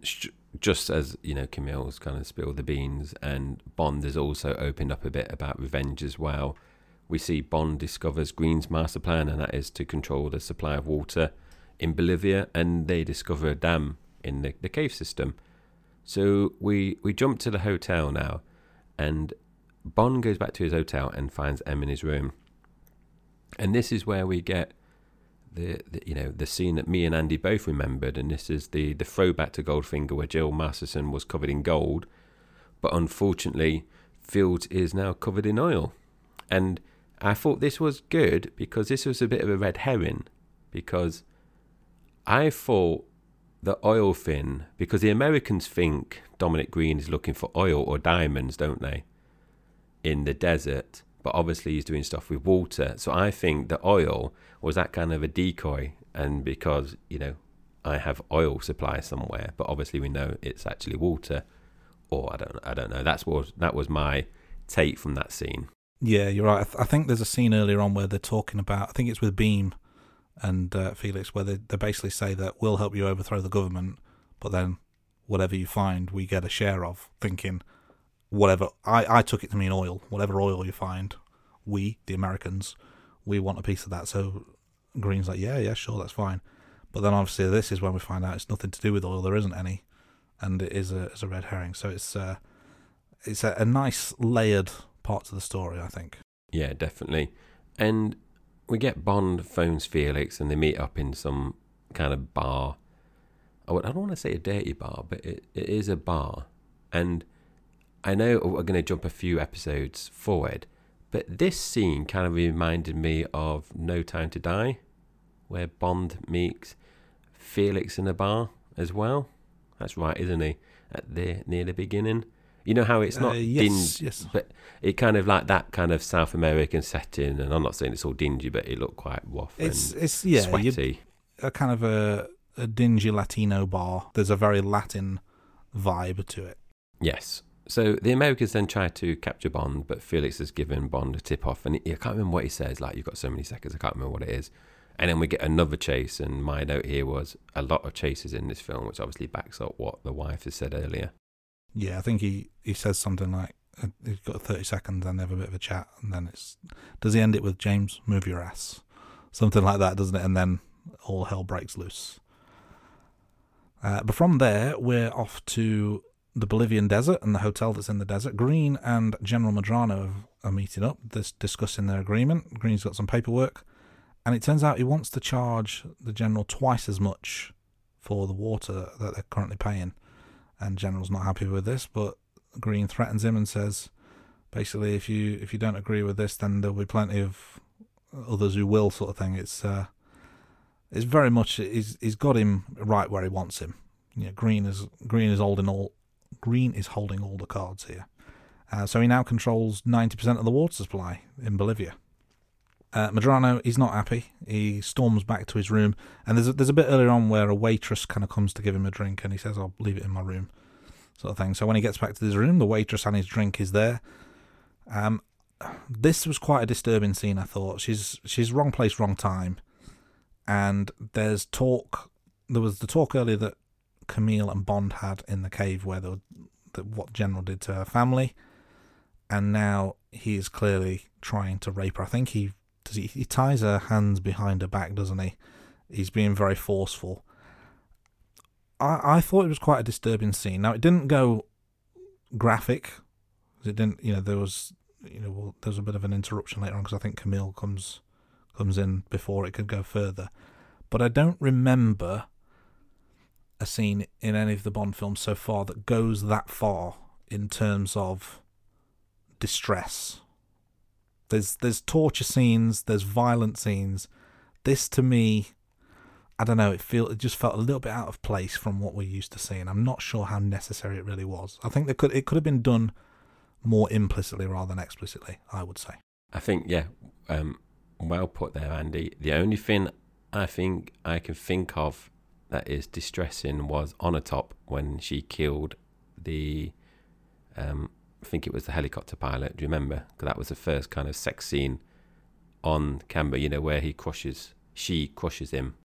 just as you know, Camille's kind of spilled the beans, and Bond has also opened up a bit about revenge as well. We see Bond discovers Green's master plan, and that is to control the supply of water in Bolivia, and they discover a dam in the, the cave system. So we we jump to the hotel now, and Bond goes back to his hotel and finds M in his room. And this is where we get the, the you know the scene that me and Andy both remembered, and this is the the throwback to Goldfinger where Jill Masterson was covered in gold, but unfortunately Fields is now covered in oil, and I thought this was good because this was a bit of a red herring, because I thought the oil thing, because the Americans think Dominic Green is looking for oil or diamonds, don't they? In the desert, but obviously he's doing stuff with water. So I think the oil was that kind of a decoy, and because you know I have oil supply somewhere, but obviously we know it's actually water, or I don't, I don't know. That's what that was my take from that scene. Yeah, you're right. I, th- I think there's a scene earlier on where they're talking about. I think it's with Beam and uh, Felix, where they, they basically say that we'll help you overthrow the government, but then whatever you find, we get a share of. Thinking whatever I I took it to mean oil. Whatever oil you find, we the Americans, we want a piece of that. So Green's like, yeah, yeah, sure, that's fine. But then obviously this is when we find out it's nothing to do with oil. There isn't any, and it is a is a red herring. So it's uh, it's a, a nice layered part to the story, I think. Yeah, definitely. And we get Bond phones Felix and they meet up in some kind of bar. I don't want to say a dirty bar, but it, it is a bar. And I know we're going to jump a few episodes forward, but this scene kind of reminded me of No Time to Die, where Bond meets Felix in a bar as well. That's right, isn't he? At the near the beginning. You know how it's not Uh, yes, din- yes. but it kind of like that kind of South American setting, and I'm not saying it's all dingy, but it looked quite rough It's and it's yeah, sweaty. a kind of a, a dingy Latino bar. There's a very Latin vibe to it. Yes. So the Americans then try to capture Bond, but Felix has given Bond a tip off, and he, I can't remember what he says. Like you've got so many seconds, I can't remember what it is. And then we get another chase, and my note here was a lot of chases in this film, which obviously backs up what the wife has said earlier. Yeah, I think he, he says something like uh, he's got 30 seconds and they have a bit of a chat, and then it's does he end it with James move your ass, something like that, doesn't it? And then all hell breaks loose. Uh, but from there, we're off to the Bolivian desert and the hotel that's in the desert. Green and General Medrano are meeting up, dis- discussing their agreement. Green's got some paperwork, and it turns out he wants to charge the general twice as much for the water that they're currently paying. And General's not happy with this, but Green threatens him and says, basically, if you if you don't agree with this, then there'll be plenty of others who will, sort of thing. It's uh, it's very much he's he's got him right where he wants him. You know, Green is Green is holding all Green is holding all the cards here. Uh, so he now controls ninety percent of the water supply in Bolivia. Uh, Medrano, he's not happy. He storms back to his room, and there's a, there's a bit earlier on where a waitress kind of comes to give him a drink, and he says, "I'll leave it in my room," sort of thing. So when he gets back to his room, the waitress and his drink is there. Um, this was quite a disturbing scene. I thought she's she's wrong place, wrong time, and there's talk. There was the talk earlier that Camille and Bond had in the cave where the, the what General did to her family, and now he is clearly trying to rape her. I think he does. He, he ties her hands behind her back, doesn't he? He's being very forceful. I I thought it was quite a disturbing scene. Now it didn't go graphic. It didn't. You know there was you know well, there was a bit of an interruption later on because I think Camille comes comes in before it could go further. But I don't remember a scene in any of the Bond films so far that goes that far in terms of distress. There's there's torture scenes, there's violent scenes. This to me, I don't know. It feel it just felt a little bit out of place from what we're used to seeing. I'm not sure how necessary it really was. I think there could it could have been done more implicitly rather than explicitly. I would say. I think, yeah, um, well put there, Andy. The only thing I think I can think of that is distressing was on a top when she killed the, um, I think it was the helicopter pilot. Do you remember? that was the first kind of sex scene on camera. You know where he crushes, she crushes him.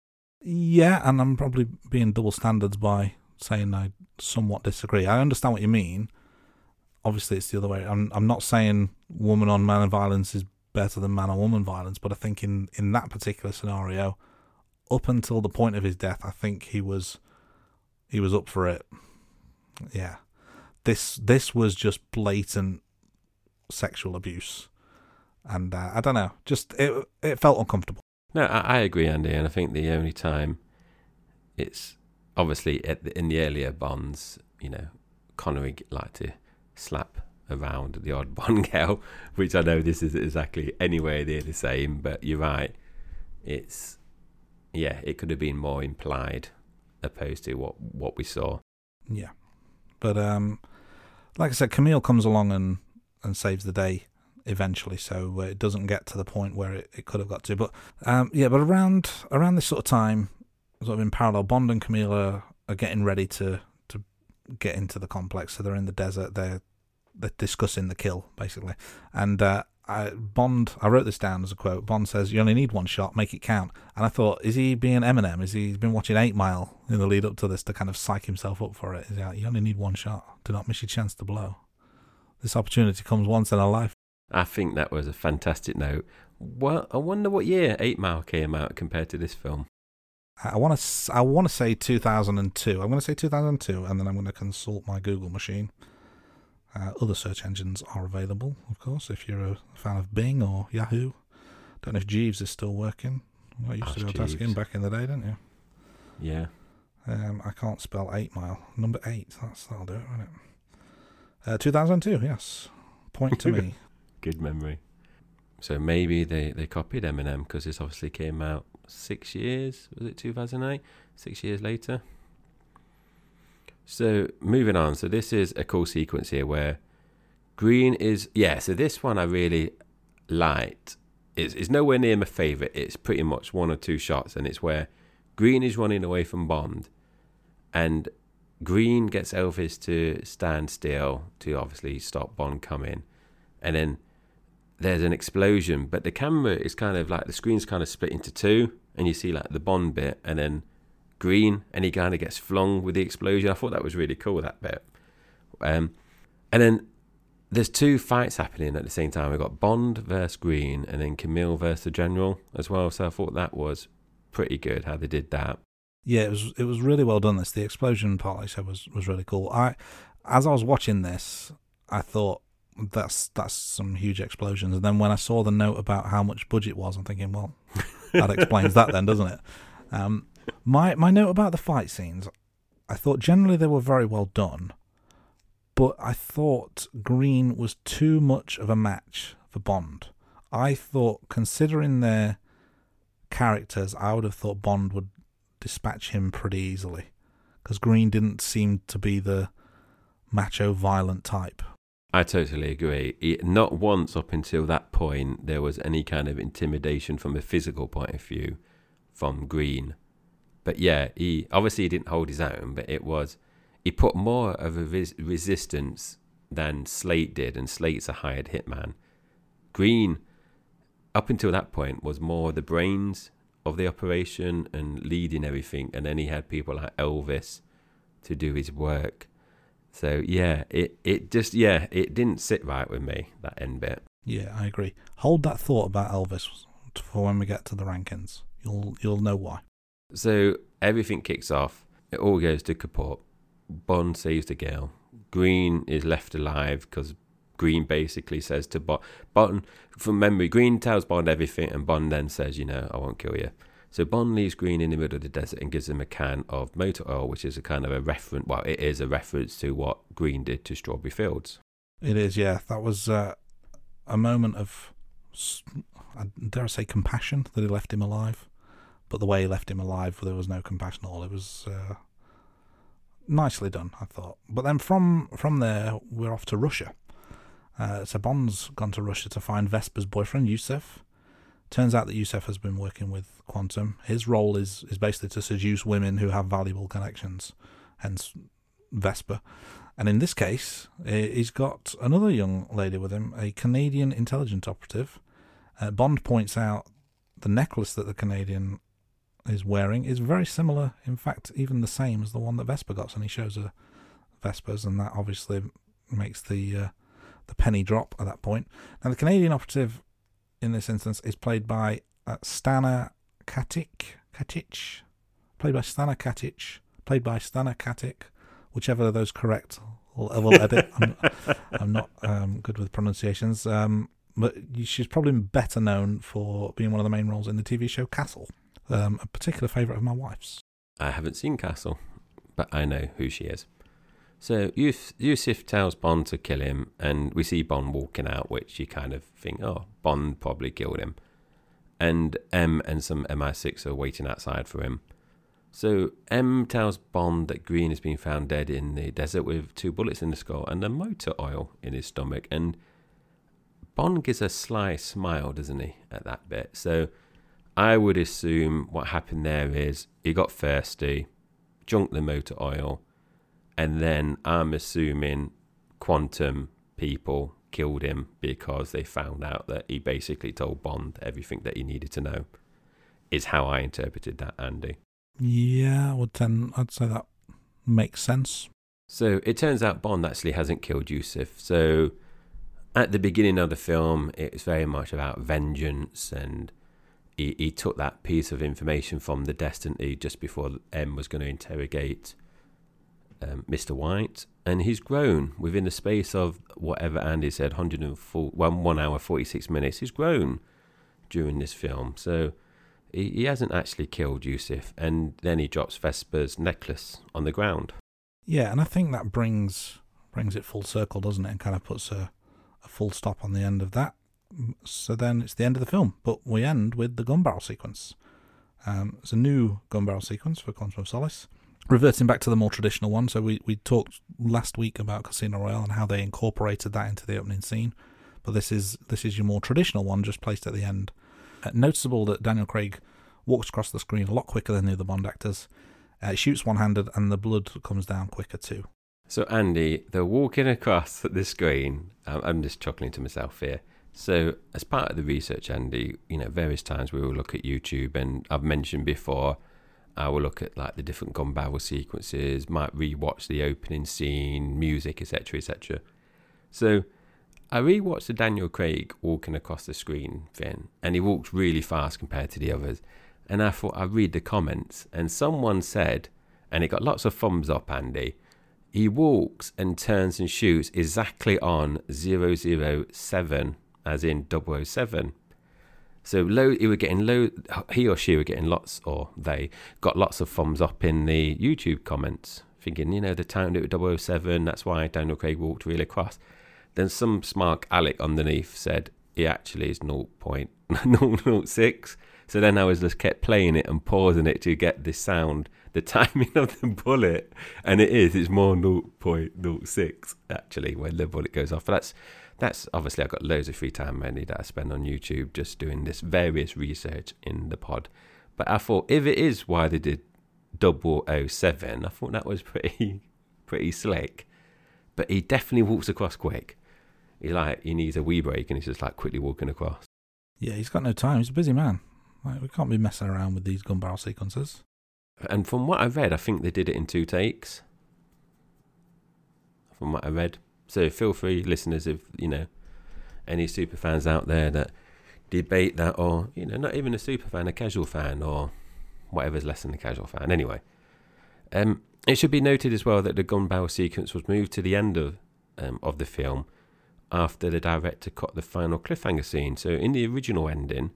Yeah, and I'm probably being double standards by saying I somewhat disagree. I understand what you mean. Obviously, it's the other way. I'm I'm not saying woman on man violence is better than man on woman violence, but I think in in that particular scenario, up until the point of his death, I think he was he was up for it. Yeah, this this was just blatant sexual abuse, and uh, I don't know, just it it felt uncomfortable. No, I, I agree, Andy, and I think the only time it's obviously at the, in the earlier Bonds, you know, Connery liked to slap around the odd Bond girl, which I know this is exactly anywhere near the same, but you're right. It's yeah, it could have been more implied opposed to what what we saw. Yeah, but um, like I said, Camille comes along and and saves the day eventually, so uh, it doesn't get to the point where it, it could have got to. But um, yeah, but around around this sort of time, sort of in parallel, Bond and Camille are, are getting ready to to get into the complex. So they're in the desert. They're they're discussing the kill basically, and uh, I, Bond. I wrote this down as a quote. Bond says, "You only need one shot. Make it count." And I thought, is he being Eminem? Is he he's been watching Eight Mile in the lead up to this to kind of psych himself up for it? Is he like, you only need one shot. Do not miss your chance to blow. This opportunity comes once in a life. I think that was a fantastic note. Well, I wonder what year Eight Mile came out compared to this film. I want to. I want to say 2002. I'm going to say 2002, and then I'm going to consult my Google machine. Uh, other search engines are available, of course, if you're a fan of Bing or Yahoo. Don't know if Jeeves is still working. I used Ask to be able to ask him back in the day, didn't you? Yeah. Um, I can't spell eight mile. Number eight. That's that'll do it, won't it? Uh, 2002. Yes. Point to me. Good memory. So maybe they, they copied Eminem because this obviously came out six years. Was it 2008? Six years later. So moving on. So this is a cool sequence here where Green is yeah. So this one I really liked. It's, it's nowhere near my favorite. It's pretty much one or two shots, and it's where Green is running away from Bond, and Green gets Elvis to stand still to obviously stop Bond coming, and then there's an explosion, but the camera is kind of like the screen's kind of split into two, and you see like the Bond bit, and then Green, and he kind of gets flung with the explosion. I thought that was really cool that bit. Um, and then there's two fights happening at the same time. We've got Bond versus Green, and then Camille versus the General as well. So I thought that was pretty good how they did that. Yeah, it was it was really well done. This the explosion part, like I said, was was really cool. I, as I was watching this, I thought that's that's some huge explosions. And then when I saw the note about how much budget was, I'm thinking, well, that explains that then, doesn't it? Um, my my note about the fight scenes, I thought generally they were very well done, but I thought Green was too much of a match for Bond. I thought, considering their characters, I would have thought Bond would dispatch him pretty easily because Green didn't seem to be the macho, violent type. I totally agree. It, not once up until that point there was any kind of intimidation from a physical point of view from Green. But yeah, he obviously he didn't hold his own, but it was he put more of a res- resistance than Slate did, and Slate's a hired hitman. Green, up until that point, was more the brains of the operation and leading everything, and then he had people like Elvis to do his work. So yeah, it it just yeah, it didn't sit right with me that end bit. Yeah, I agree. Hold that thought about Elvis for when we get to the rankings. You'll you'll know why. So everything kicks off. It all goes to Kaput. Bond saves the girl. Green is left alive because Green basically says to Bond, Bond, from memory, Green tells Bond everything, and Bond then says, you know, I won't kill you. So Bond leaves Green in the middle of the desert and gives him a can of motor oil, which is a kind of a reference. Well, it is a reference to what Green did to Strawberry Fields. It is, yeah. That was uh, a moment of, dare I say, compassion that he left him alive. But the way he left him alive, there was no compassion at all. It was uh, nicely done, I thought. But then from from there, we're off to Russia. Uh, so Bond's gone to Russia to find Vesper's boyfriend, Yusuf. Turns out that Yusuf has been working with Quantum. His role is, is basically to seduce women who have valuable connections, hence Vesper. And in this case, he's got another young lady with him, a Canadian intelligence operative. Uh, Bond points out the necklace that the Canadian is wearing is very similar, in fact, even the same as the one that Vesper got. And he shows her Vesper's, and that obviously makes the uh, the penny drop at that point. Now, the Canadian operative in this instance is played by uh, Stana Katic, Katic, played by Stana Katic, played by Stana Katic, whichever of those correct. We'll, we'll edit. I'm, I'm not um, good with pronunciations, um, but she's probably better known for being one of the main roles in the TV show Castle, um, a particular favourite of my wife's. I haven't seen Castle, but I know who she is. So Yus- Yusuf tells Bond to kill him, and we see Bond walking out, which you kind of think, oh, Bond probably killed him. And M and some MI6 are waiting outside for him. So M tells Bond that Green has been found dead in the desert with two bullets in the skull and a motor oil in his stomach. And Bond gives a sly smile, doesn't he, at that bit? So I would assume what happened there is he got thirsty, junked the motor oil, and then I'm assuming quantum people killed him because they found out that he basically told Bond everything that he needed to know. Is how I interpreted that, Andy. Yeah, well then I'd say that makes sense. So it turns out Bond actually hasn't killed Yusuf. So at the beginning of the film, it's very much about vengeance, and he, he took that piece of information from the Destiny just before M was going to interrogate um, Mr. White, and he's grown within the space of whatever Andy said, 104, one, one hour, 46 minutes. He's grown during this film. So he, he hasn't actually killed Yusuf, and then he drops Vesper's necklace on the ground. Yeah, and I think that brings brings it full circle, doesn't it? And kind of puts a, a full stop on the end of that. So then it's the end of the film, but we end with the gun barrel sequence. Um, it's a new gun barrel sequence for Quantum of Solace, reverting back to the more traditional one. So we, we talked last week about Casino Royale and how they incorporated that into the opening scene, but this is this is your more traditional one, just placed at the end. Uh, noticeable that Daniel Craig walks across the screen a lot quicker than the other Bond actors. Uh, shoots one-handed, and the blood comes down quicker too. So Andy, they're walking across the screen. I'm just chuckling to myself here. So, as part of the research, Andy, you know, various times we will look at YouTube, and I've mentioned before, I will look at like the different gun barrel sequences, might rewatch the opening scene, music, etc., etc. So, I rewatched the Daniel Craig walking across the screen thing, and he walked really fast compared to the others. And I thought I'd read the comments, and someone said, and it got lots of thumbs up, Andy. He walks and turns and shoots exactly on 007 as in 007. So low, he were getting low. He or she were getting lots, or they got lots of thumbs up in the YouTube comments, thinking, you know, the town it was 007. That's why Daniel Craig walked really across. Then some smart Alec underneath said he actually is 0.006. So then I was just kept playing it and pausing it to get the sound, the timing of the bullet, and it is. It's more 0.06 actually when the bullet goes off. But that's that's obviously I've got loads of free time mainly that I spend on YouTube just doing this various research in the pod. But I thought if it is why they did 007, I thought that was pretty pretty slick. But he definitely walks across quick. He like he needs a wee break and he's just like quickly walking across. Yeah, he's got no time. He's a busy man. Like, we can't be messing around with these gun barrel sequences. And from what I read, I think they did it in two takes. From what I read. So feel free, listeners, if you know any super fans out there that debate that, or you know, not even a super fan, a casual fan, or whatever's less than a casual fan. Anyway, um, it should be noted as well that the gun barrel sequence was moved to the end of um, of the film after the director cut the final cliffhanger scene. So in the original ending,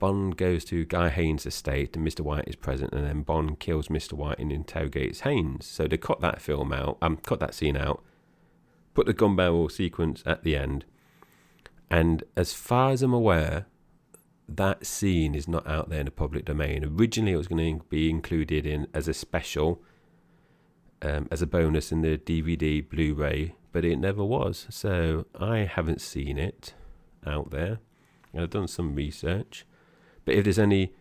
Bond goes to Guy Haines' estate and Mr. White is present, and then Bond kills Mr. White and interrogates Haines. So they cut that film out, um, cut that scene out, put the gun barrel sequence at the end. And as far as I'm aware, that scene is not out there in the public domain. Originally, it was going to be included in as a special, um, as a bonus in the DVD Blu-ray, but it never was. So I haven't seen it out there. I've done some research, but if there's any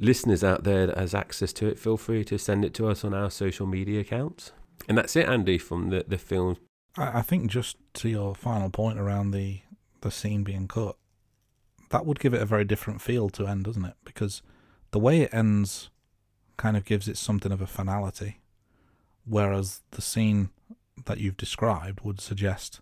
listeners out there that has access to it, feel free to send it to us on our social media accounts. And that's it, Andy, from the the film I, I think just to your final point around the the scene being cut, that would give it a very different feel to end, doesn't it? Because the way it ends kind of gives it something of a finality, whereas the scene that you've described would suggest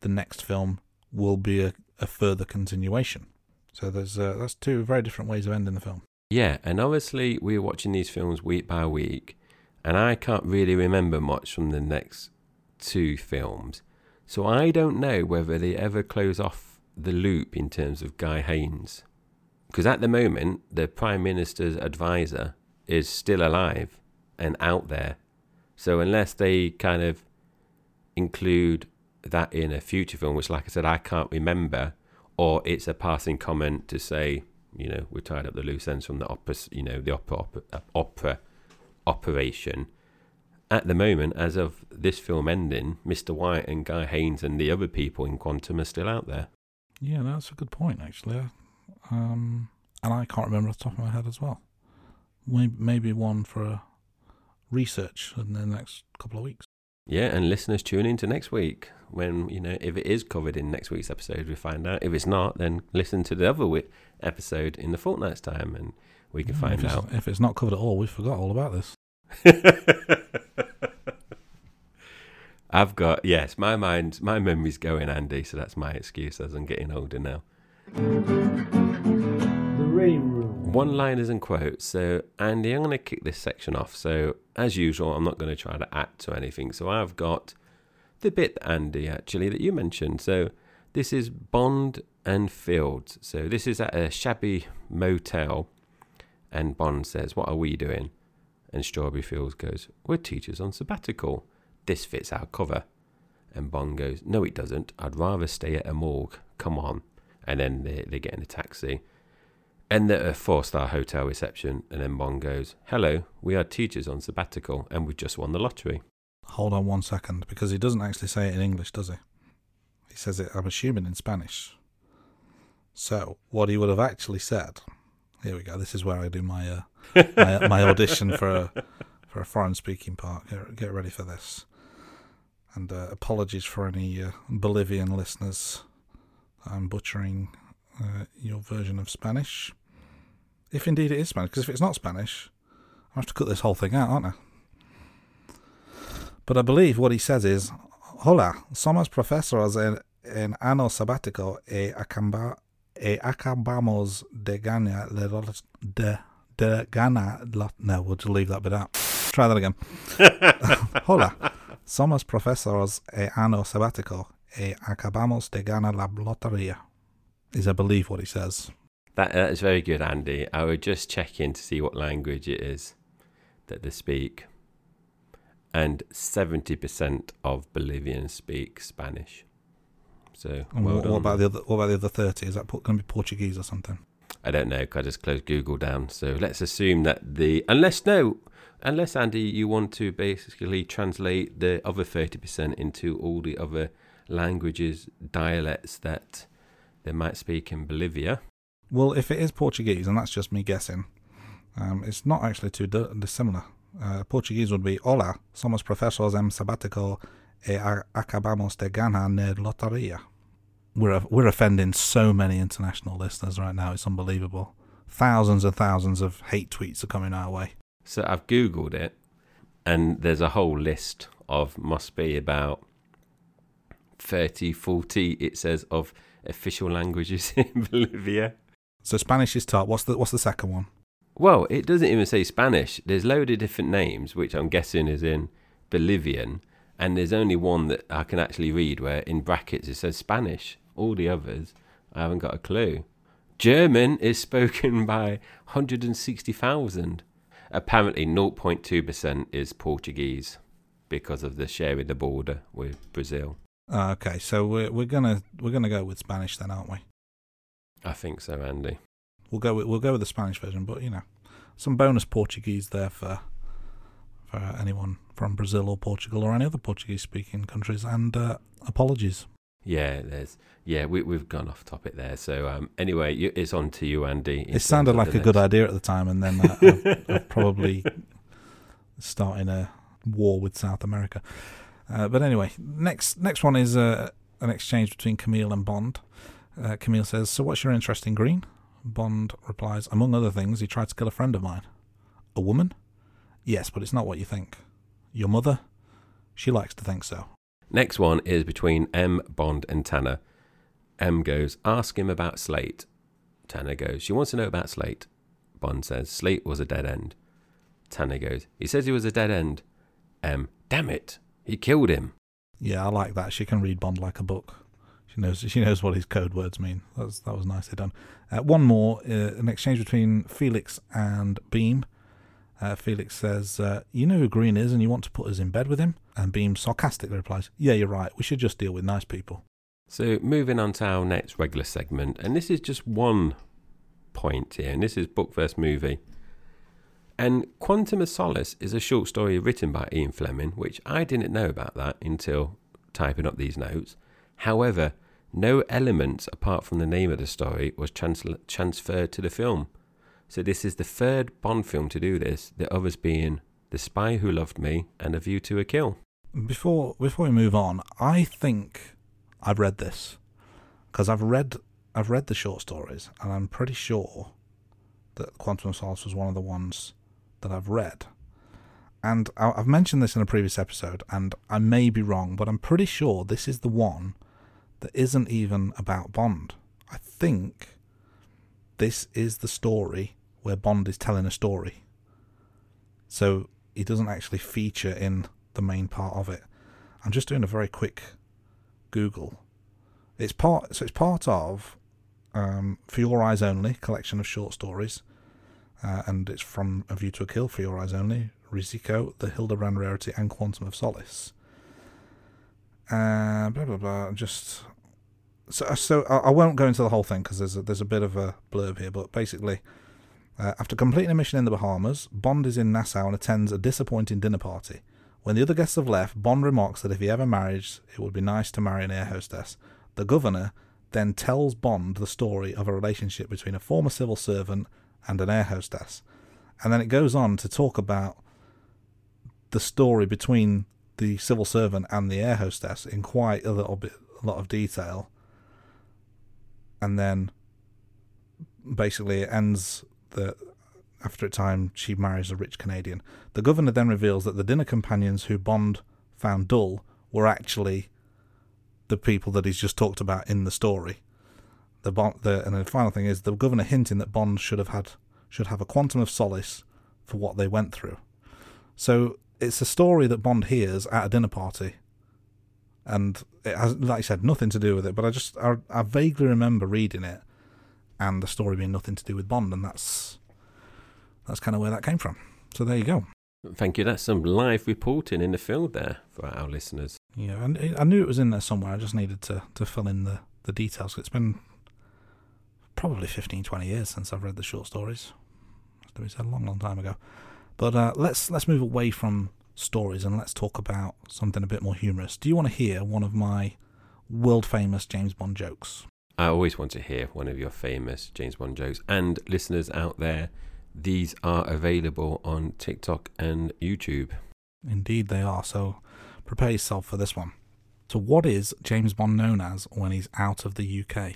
the next film will be a, a further continuation. So there's uh, that's two very different ways of ending the film. Yeah, and obviously we're watching these films week by week, and I can't really remember much from the next two films. So I don't know whether they ever close off the loop in terms of Guy Haines. Because at the moment, the Prime Minister's advisor is still alive and out there. So unless they kind of include that in a future film, which, like I said, I can't remember, or it's a passing comment to say, you know, we're tied up the loose ends from the opera, you know, the opera, opera, opera operation at the moment, as of this film ending, Mr. White and Guy Haines and the other people in Quantum are still out there. Yeah, that's a good point, actually. Um, and I can't remember off the top of my head as well. Maybe one for research in the next couple of weeks. Yeah, and listeners tune in to next week when, you know, if it is covered in next week's episode, we find out. If it's not, then listen to the other episode in the fortnight's time and we can yeah, find if out. If it's not covered at all, we forgot all about this. I've got yes, my mind, my memory's going, Andy. So that's my excuse as I'm getting older now. The reading room. One liners and quotes. So, Andy, I'm going to kick this section off. So, as usual, I'm not going to try to add to anything. So, I've got the bit, Andy, actually, that you mentioned. So, this is Bond and Fields. So, this is at a shabby motel. And Bond says, What are we doing? And Strawberry Fields goes, We're teachers on sabbatical. This fits our cover. And Bond goes, No, it doesn't. I'd rather stay at a morgue. Come on. And then they, they get in a taxi. And at a four star hotel reception. And then Bond goes, Hello, we are teachers on sabbatical and we've just won the lottery. Hold on one second, because he doesn't actually say it in English, does he? He says it, I'm assuming, in Spanish. So, what he would have actually said. Here we go. This is where I do my uh, my, my audition for a for a foreign speaking part. Get, get ready for this. And uh, apologies for any uh, Bolivian listeners. I'm butchering uh, your version of Spanish. If indeed it is Spanish, because if it's not Spanish, I have to cut this whole thing out, aren't I? But I believe what he says is, Hola, somos profesores en, en ano sabático e, acamba, Eh, e acabamos de ganar de, de ganar la, no, we'll just leave that bit out. Try that again. Hola, somos profesores e ano sabático e acabamos de ganar la lotería. Is I believe what he says. That, that is very good, Andy. I would just check in to see what language it is that they speak. And 70% of Bolivians speak Spanish. So, And well what, what about the other? What about the other thirty? Is that going to be Portuguese or something? I don't know. I just closed Google down. So let's assume that the unless no, unless Andy, you want to basically translate the other thirty percent into all the other languages, dialects that they might speak in Bolivia. Well, if it is Portuguese, and that's just me guessing, um, it's not actually too dissimilar. Uh, Portuguese would be Hola, somos profesores em sabático e acabamos de ganar na lotería. We're we're offending so many international listeners right now. It's unbelievable. Thousands and thousands of hate tweets are coming our way. So I've googled it, and there's a whole list of must be about 30, 40, It says of official languages in Bolivia. So Spanish is top. What's the what's the second one? Well, it doesn't even say Spanish. There's load of different names, which I'm guessing is in Bolivian, and there's only one that I can actually read where in brackets it says Spanish. All the others, I haven't got a clue. German is spoken by 160,000. Apparently, 0.2% is Portuguese because of the sharing the border with Brazil. Uh, okay, so we're we're gonna we're gonna go with Spanish then, aren't we? I think so, Andy. We'll go with we'll go with the Spanish version, but you know, some bonus Portuguese there for for anyone from Brazil or Portugal or any other Portuguese speaking countries. And uh, apologies. Yeah, there's yeah we we've gone off topic there. So um, anyway, you, it's on to you, Andy. It sounded like a good idea at the time, and then uh, I've, I've probably starting a war with South America. Uh, but anyway, next next one is uh, an exchange between Camille and Bond. Uh, Camille says, "So what's your interest in Green?" Bond replies, "Among other things, he tried to kill a friend of mine. A woman? Yes, but it's not what you think. Your mother? She likes to think so." Next one is between M, Bond, and Tanner. M goes, ask him about Slate. Tanner goes, she wants to know about Slate. Bond says, Slate was a dead end. Tanner goes, he says he was a dead end. M, damn it, he killed him. Yeah, I like that. She can read Bond like a book. She knows she knows what his code words mean. That was that was nicely done. Uh, one more, uh, an exchange between Felix and Beam. Uh, Felix says, uh, "You know who Green is, and you want to put us in bed with him." And Beam sarcastically replies, "Yeah, you're right. We should just deal with nice people." So moving on to our next regular segment, and this is just one point here, and this is book versus movie. And Quantum of Solace is a short story written by Ian Fleming, which I didn't know about that until typing up these notes. However, no elements apart from the name of the story was trans- transferred to the film. So this is the third Bond film to do this, the others being The Spy Who Loved Me and A View to a Kill. Before before we move on, I think I've read this because I've read I've read the short stories, and I'm pretty sure that Quantum of Solace was one of the ones that I've read. And I've mentioned this in a previous episode, and I may be wrong, but I'm pretty sure this is the one that isn't even about Bond. I think this is the story where Bond is telling a story. So he doesn't actually feature in the main part of it. I'm just doing a very quick Google. It's part so it's part of um, For Your Eyes Only collection of short stories, uh, and it's from A View to a Kill, For Your Eyes Only, Risico, The Hildebrand Rarity, and Quantum of Solace. Uh, blah blah blah. Just so so I, I won't go into the whole thing because there's a, there's a bit of a blurb here, but basically. Uh, after completing a mission in the Bahamas, Bond is in Nassau and attends a disappointing dinner party. When the other guests have left, Bond remarks that if he ever marries, it would be nice to marry an air hostess. The governor then tells Bond the story of a relationship between a former civil servant and an air hostess. And then it goes on to talk about the story between the civil servant and the air hostess in quite a little bit a lot of detail. And then basically it ends that after a time she marries a rich Canadian. The governor then reveals that the dinner companions who Bond found dull were actually the people that he's just talked about in the story. The, Bond, the and the final thing is the governor hinting that Bond should have had should have a quantum of solace for what they went through. So it's a story that Bond hears at a dinner party, and it has, like I said, nothing to do with it. But I just I, I vaguely remember reading it, and the story being nothing to do with Bond, and that's that's kind of where that came from. So there you go. Thank you. That's some live reporting in the field there for our listeners. Yeah, and I knew it was in there somewhere. I just needed to, to fill in the, the details. It's been probably 15, 20 years since I've read the short stories. It's a long, long time ago. But uh, let's let's move away from stories and let's talk about something a bit more humorous. Do you want to hear one of my world famous James Bond jokes? I always want to hear one of your famous James Bond jokes. And listeners out there, these are available on TikTok and YouTube. Indeed, they are. So prepare yourself for this one. So, what is James Bond known as when he's out of the UK?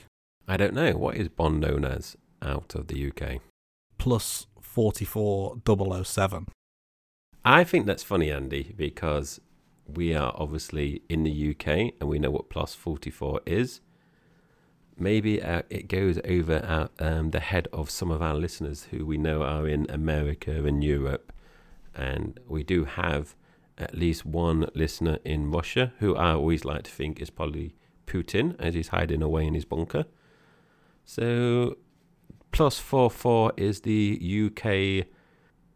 I don't know. What is Bond known as out of the UK? Plus 44007. I think that's funny, Andy, because we are obviously in the UK and we know what plus 44 is. Maybe uh, it goes over our, um, the head of some of our listeners who we know are in America and Europe. And we do have at least one listener in Russia who I always like to think is probably Putin as he's hiding away in his bunker. So plus four four is the UK.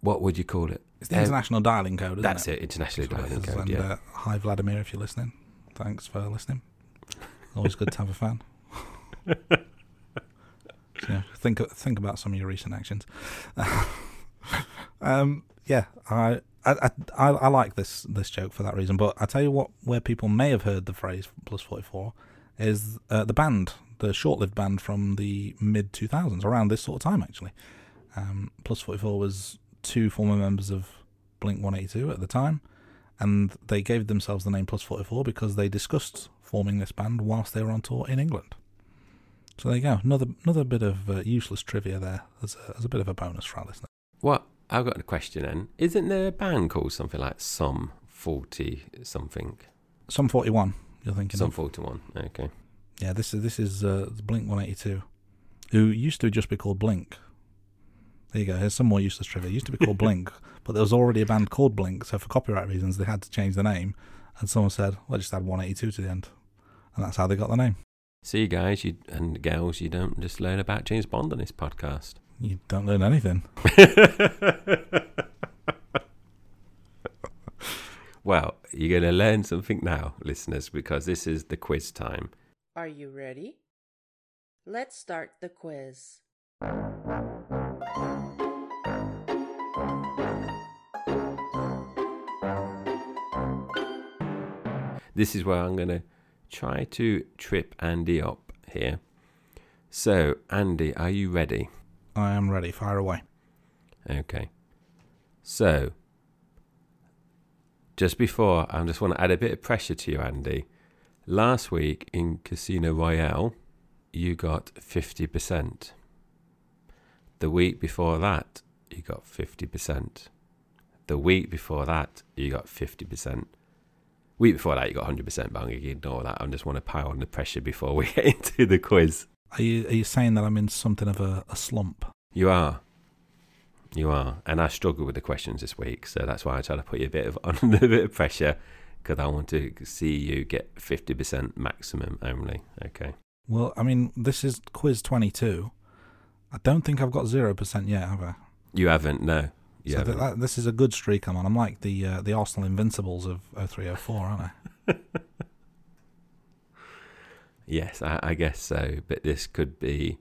What would you call it? It's the international dialing code, isn't That's it? it, international dialing code. And, Yeah. uh, hi, Vladimir, if you're listening. Thanks for listening. Always good to have a fan. Yeah, think think about some of your recent actions. um, yeah, I, I I I like this this joke for that reason. But I tell you what, where people may have heard the phrase plus forty four is uh, the band, the short lived band from the mid two thousands, around this sort of time actually. Um, plus forty four was two former members of Blink one eighty two at the time, and they gave themselves the name Plus forty four because they discussed forming this band whilst they were on tour in England. So there you go. Another another bit of uh, useless trivia there as a, as a bit of a bonus for our listeners. What? I've got a question then. Isn't there a band called something like Some 40 something? Some forty one. You're thinking Some of? 41. Okay. Yeah, this is this is uh, Blink one eighty two, who used to just be called Blink. There you go. Here's some more useless trivia. It used to be called Blink, but there was already a band called Blink, so for copyright reasons they had to change the name. And someone said, "Well, just add one eighty two to the end," and that's how they got the name. See, you guys you and girls, you don't just learn about James Bond on this podcast. You don't learn anything. well, you're going to learn something now, listeners, because this is the quiz time. Are you ready? Let's start the quiz. This is where I'm going to try to trip Andy up here. So, Andy, are you ready? I am ready. Fire away. Okay. So, just before, I just want to add a bit of pressure to you, Andy. Last week in Casino Royale, you got 50%. The week before that, you got 50%. The week before that, you got 50%. Week before that, you got 100%, bang. I'm ignore that. I just want to pile on the pressure before we get into the quiz. Are you are you saying that I'm in something of a, a slump? You are. You are. And I struggle with the questions this week, so that's why I try to put you a bit of under a bit of pressure because I want to see you get 50% maximum only. Okay. Well, I mean, this is quiz 22. I don't think I've got 0% yet, have I? You haven't, no. You so th- haven't. that, this is a good streak I'm on. I'm like the uh, the Arsenal Invincibles of 0304, aren't I? Yes, I, I guess so. But this could be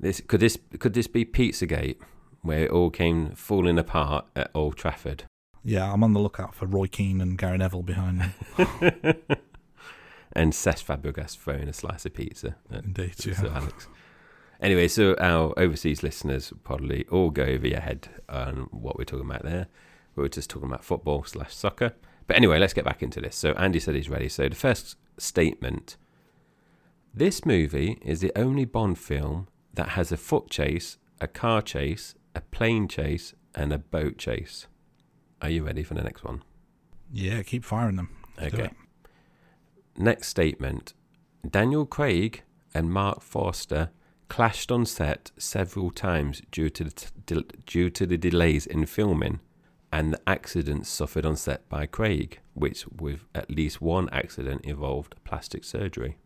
this could this could this be Pizzagate, where it all came falling apart at Old Trafford? Yeah, I'm on the lookout for Roy Keane and Gary Neville behind me. and Cesc Fabregas throwing a slice of pizza. at Indeed, yeah. Alex. Anyway, so our overseas listeners probably all go over your head on what we're talking about there. We were just talking about football slash soccer. But anyway, let's get back into this. So Andy said he's ready. So the first statement this movie is the only Bond film that has a foot chase, a car chase, a plane chase, and a boat chase. Are you ready for the next one? Yeah, keep firing them. Let's Okay. Next statement Daniel Craig and Marc Forster clashed on set several times due to the, t- due to the delays in filming and the accidents suffered on set by Craig, which, with at least one accident, involved plastic surgery.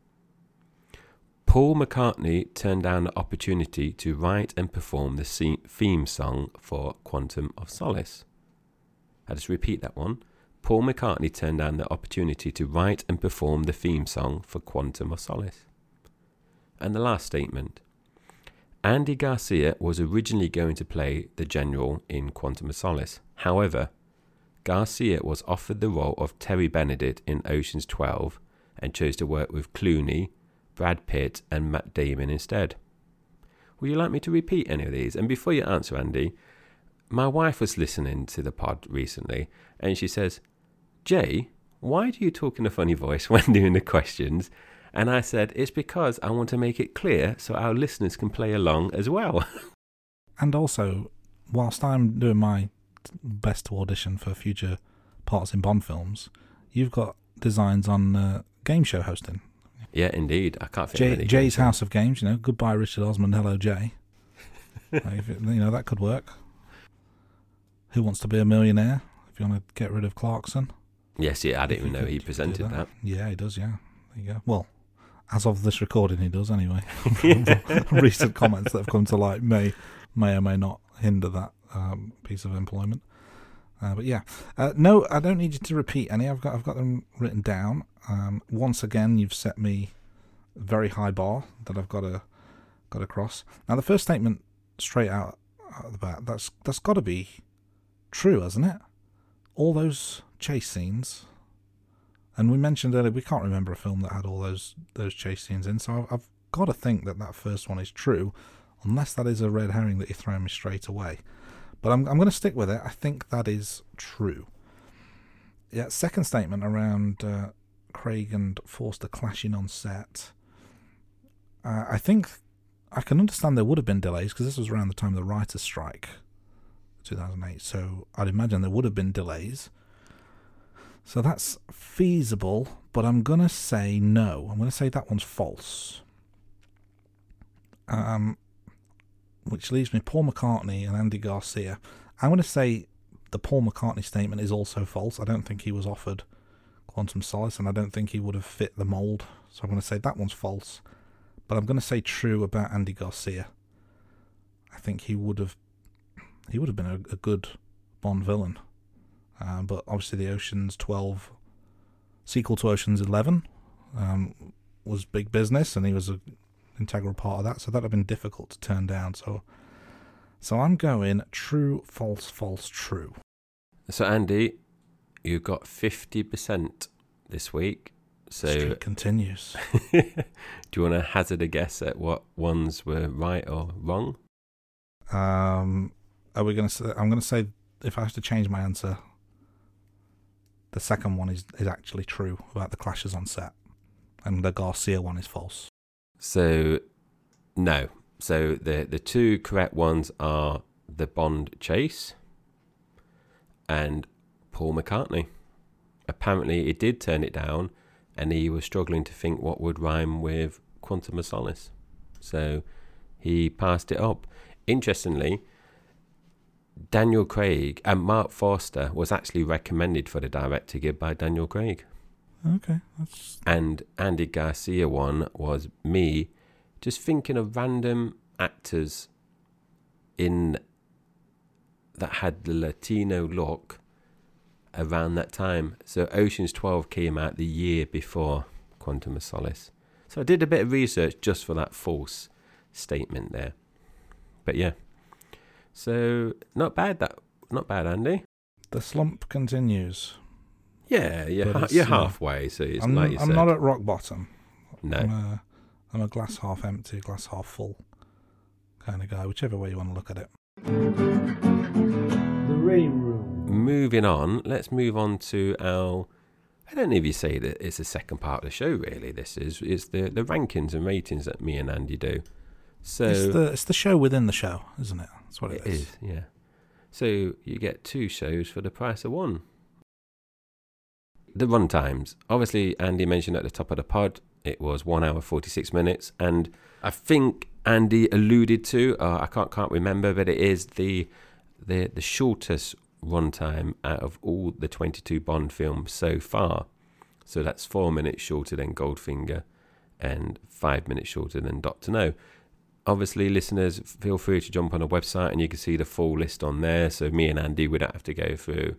Paul McCartney turned down the opportunity to write and perform the theme song for Quantum of Solace. I'll just repeat that one. Paul McCartney turned down the opportunity to write and perform the theme song for Quantum of Solace. And the last statement Andy Garcia was originally going to play the General in Quantum of Solace. However, Garcia was offered the role of Terry Benedict in Ocean's 12 and chose to work with Clooney, Brad Pitt, and Matt Damon instead. Would you like me to repeat any of these? And before you answer, Andy, my wife was listening to the pod recently and she says, Jai, why do you talk in a funny voice when doing the questions? And I said, It's because I want to make it clear so our listeners can play along as well. And also, whilst I'm doing my best to audition for future parts in Bond films, you've got designs on uh, game show hosting. yeah, indeed. I can't Jai, any Jai's. House of Games, you know, goodbye Richard Osman, hello Jai. Like, you know, that could work. Who Wants to Be a Millionaire? If you want to get rid of Clarkson. Yes, yeah, I didn't even know could he presented that. Yeah, he does, yeah. There you go. Well, as of this recording, he does anyway. Recent comments that have come to light may may or may not hinder that um, piece of employment. Uh, but yeah, uh, no, I don't need you to repeat any. I've got I've got them written down. Um, once again, you've set me a very high bar that I've got to got to cross. Now, the first statement straight out, out of the bat, that's that's got to be true, hasn't it? All those chase scenes, and we mentioned earlier we can't remember a film that had all those those chase scenes in. So I've, I've got to think that that first one is true, unless that is a red herring that you're throwing me straight away. But I'm I'm going to stick with it. I think that is true. Yeah. Second statement around uh, Craig and Forster clashing on set. Uh, I think I can understand there would have been delays because this was around the time of the writers' strike, 2008. So I'd imagine there would have been delays. So that's feasible, but I'm gonna say no. I'm gonna say that one's false. Um, which leaves me Paul McCartney and Andy Garcia. I'm gonna say the Paul McCartney statement is also false. I don't think he was offered Quantum Solace, and I don't think he would have fit the mold. So I'm gonna say that one's false. But I'm gonna say true about Andy Garcia. I think he would have he would have been a, a good Bond villain. Um, but obviously, the Ocean's 12 sequel to Ocean's 11 um, was big business, and he was an integral part of that. So that'd have been difficult to turn down. So, so I'm going true, false, false, true. So, Andy, you got 50% this week. So, Streak continues. do you want to hazard a guess at what ones were right or wrong? Um, are we going to? I'm going to say if I have to change my answer, the second one is is actually true about the clashes on set, and the Garcia one is false. So, no. So the the two correct ones are the Bond chase and Paul McCartney. Apparently, he did turn it down, and he was struggling to think what would rhyme with Quantum of Solace. So he passed it up. Interestingly, Daniel Craig and Marc Forster was actually recommended for the director gig by Daniel Craig. Okay, that's And Andy Garcia one was me just thinking of random actors in that had the Latino look around that time. So Ocean's 12 came out the year before Quantum of Solace. So I did a bit of research just for that false statement there. But yeah. So not bad that not bad Andy. the slump continues. Yeah, you're, ha- you're halfway, so it's I'm, like you I'm said. not at rock bottom. no. I'm a, I'm a glass half empty, glass half full kind of guy, whichever way you want to look at it. The rating room. moving on, let's move on to our. I don't know if you say that it's the second part of the show. Really, this is is the the rankings and ratings that me and Andy do. So it's the it's the show within the show, isn't it? That's what it is, yeah. So you get two shows for the price of one. The run times. Obviously, Andy mentioned at the top of the pod, it was one hour forty six minutes, and I think Andy alluded to. Uh, I can't can't remember, but it is the the the shortest runtime out of all the twenty two Bond films so far. So that's four minutes shorter than Goldfinger, and five minutes shorter than Doctor No obviously listeners feel free to jump on the website and you can see the full list on there. So me and andy would have to go through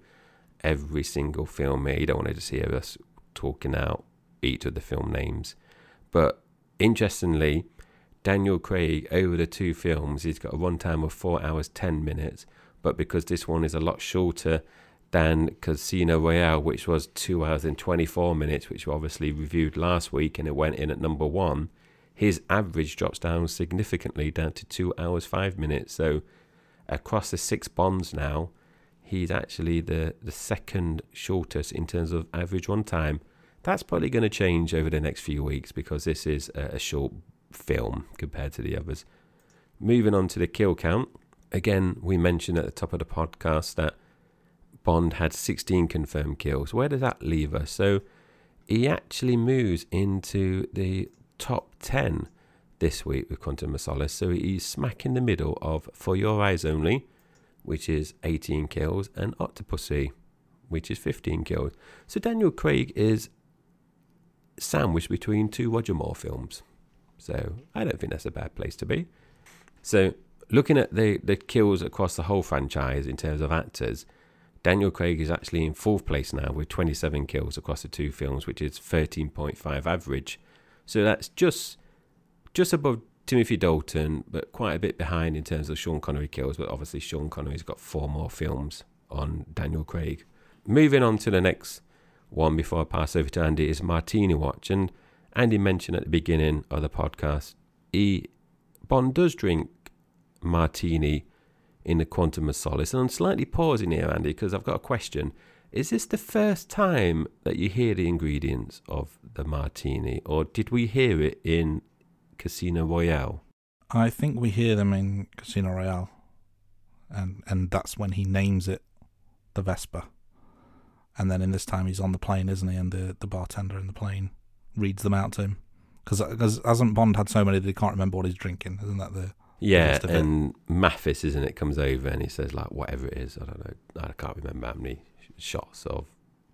every single film here. You don't want to just hear us talking out each of the film names. But interestingly daniel craig over the two films he's got a runtime of 4 hours 10 minutes. But because this one is a lot shorter than casino royale which was 2 hours and 24 minutes which we obviously reviewed last week and it went in at number one his average drops down significantly down to two hours five minutes. So across the six bonds now, he's actually the, the second shortest in terms of average run time. That's probably going to change over the next few weeks because this is a, a short film compared to the others. Moving on to the kill count. Again, we mentioned at the top of the podcast that Bond had 16 confirmed kills. Where does that leave us? So he actually moves into the top 10 this week with Quantum of Solace. So he's smack in the middle of For Your Eyes Only, which is 18 kills, and Octopussy, which is 15 kills. So Daniel Craig is sandwiched between two Roger Moore films. So I don't think that's a bad place to be. So looking at the, the kills across the whole franchise in terms of actors, Daniel Craig is actually in fourth place now with 27 kills across the two films, which is 13.5 average. So that's just just above Timothy Dalton, but quite a bit behind in terms of Sean Connery kills. But obviously, Sean Connery's got four more films on Daniel Craig. Moving on to the next one before I pass over to Andy is Martini Watch. And Andy mentioned at the beginning of the podcast, he Bond does drink martini in the Quantum of Solace. And I'm slightly pausing here, Andy, because I've got a question. Is this the first time that you hear the ingredients of the martini, or did we hear it in Casino Royale? I think we hear them in Casino Royale, and and that's when he names it the Vesper. And then in this time he's on the plane, isn't he? And the, the bartender in the plane reads them out to him. Because hasn't Bond had so many that he can't remember what he's drinking? Isn't that the Yeah, and Mathis, isn't it, comes over and he says, like, whatever it is, I don't know, I can't remember how many shots of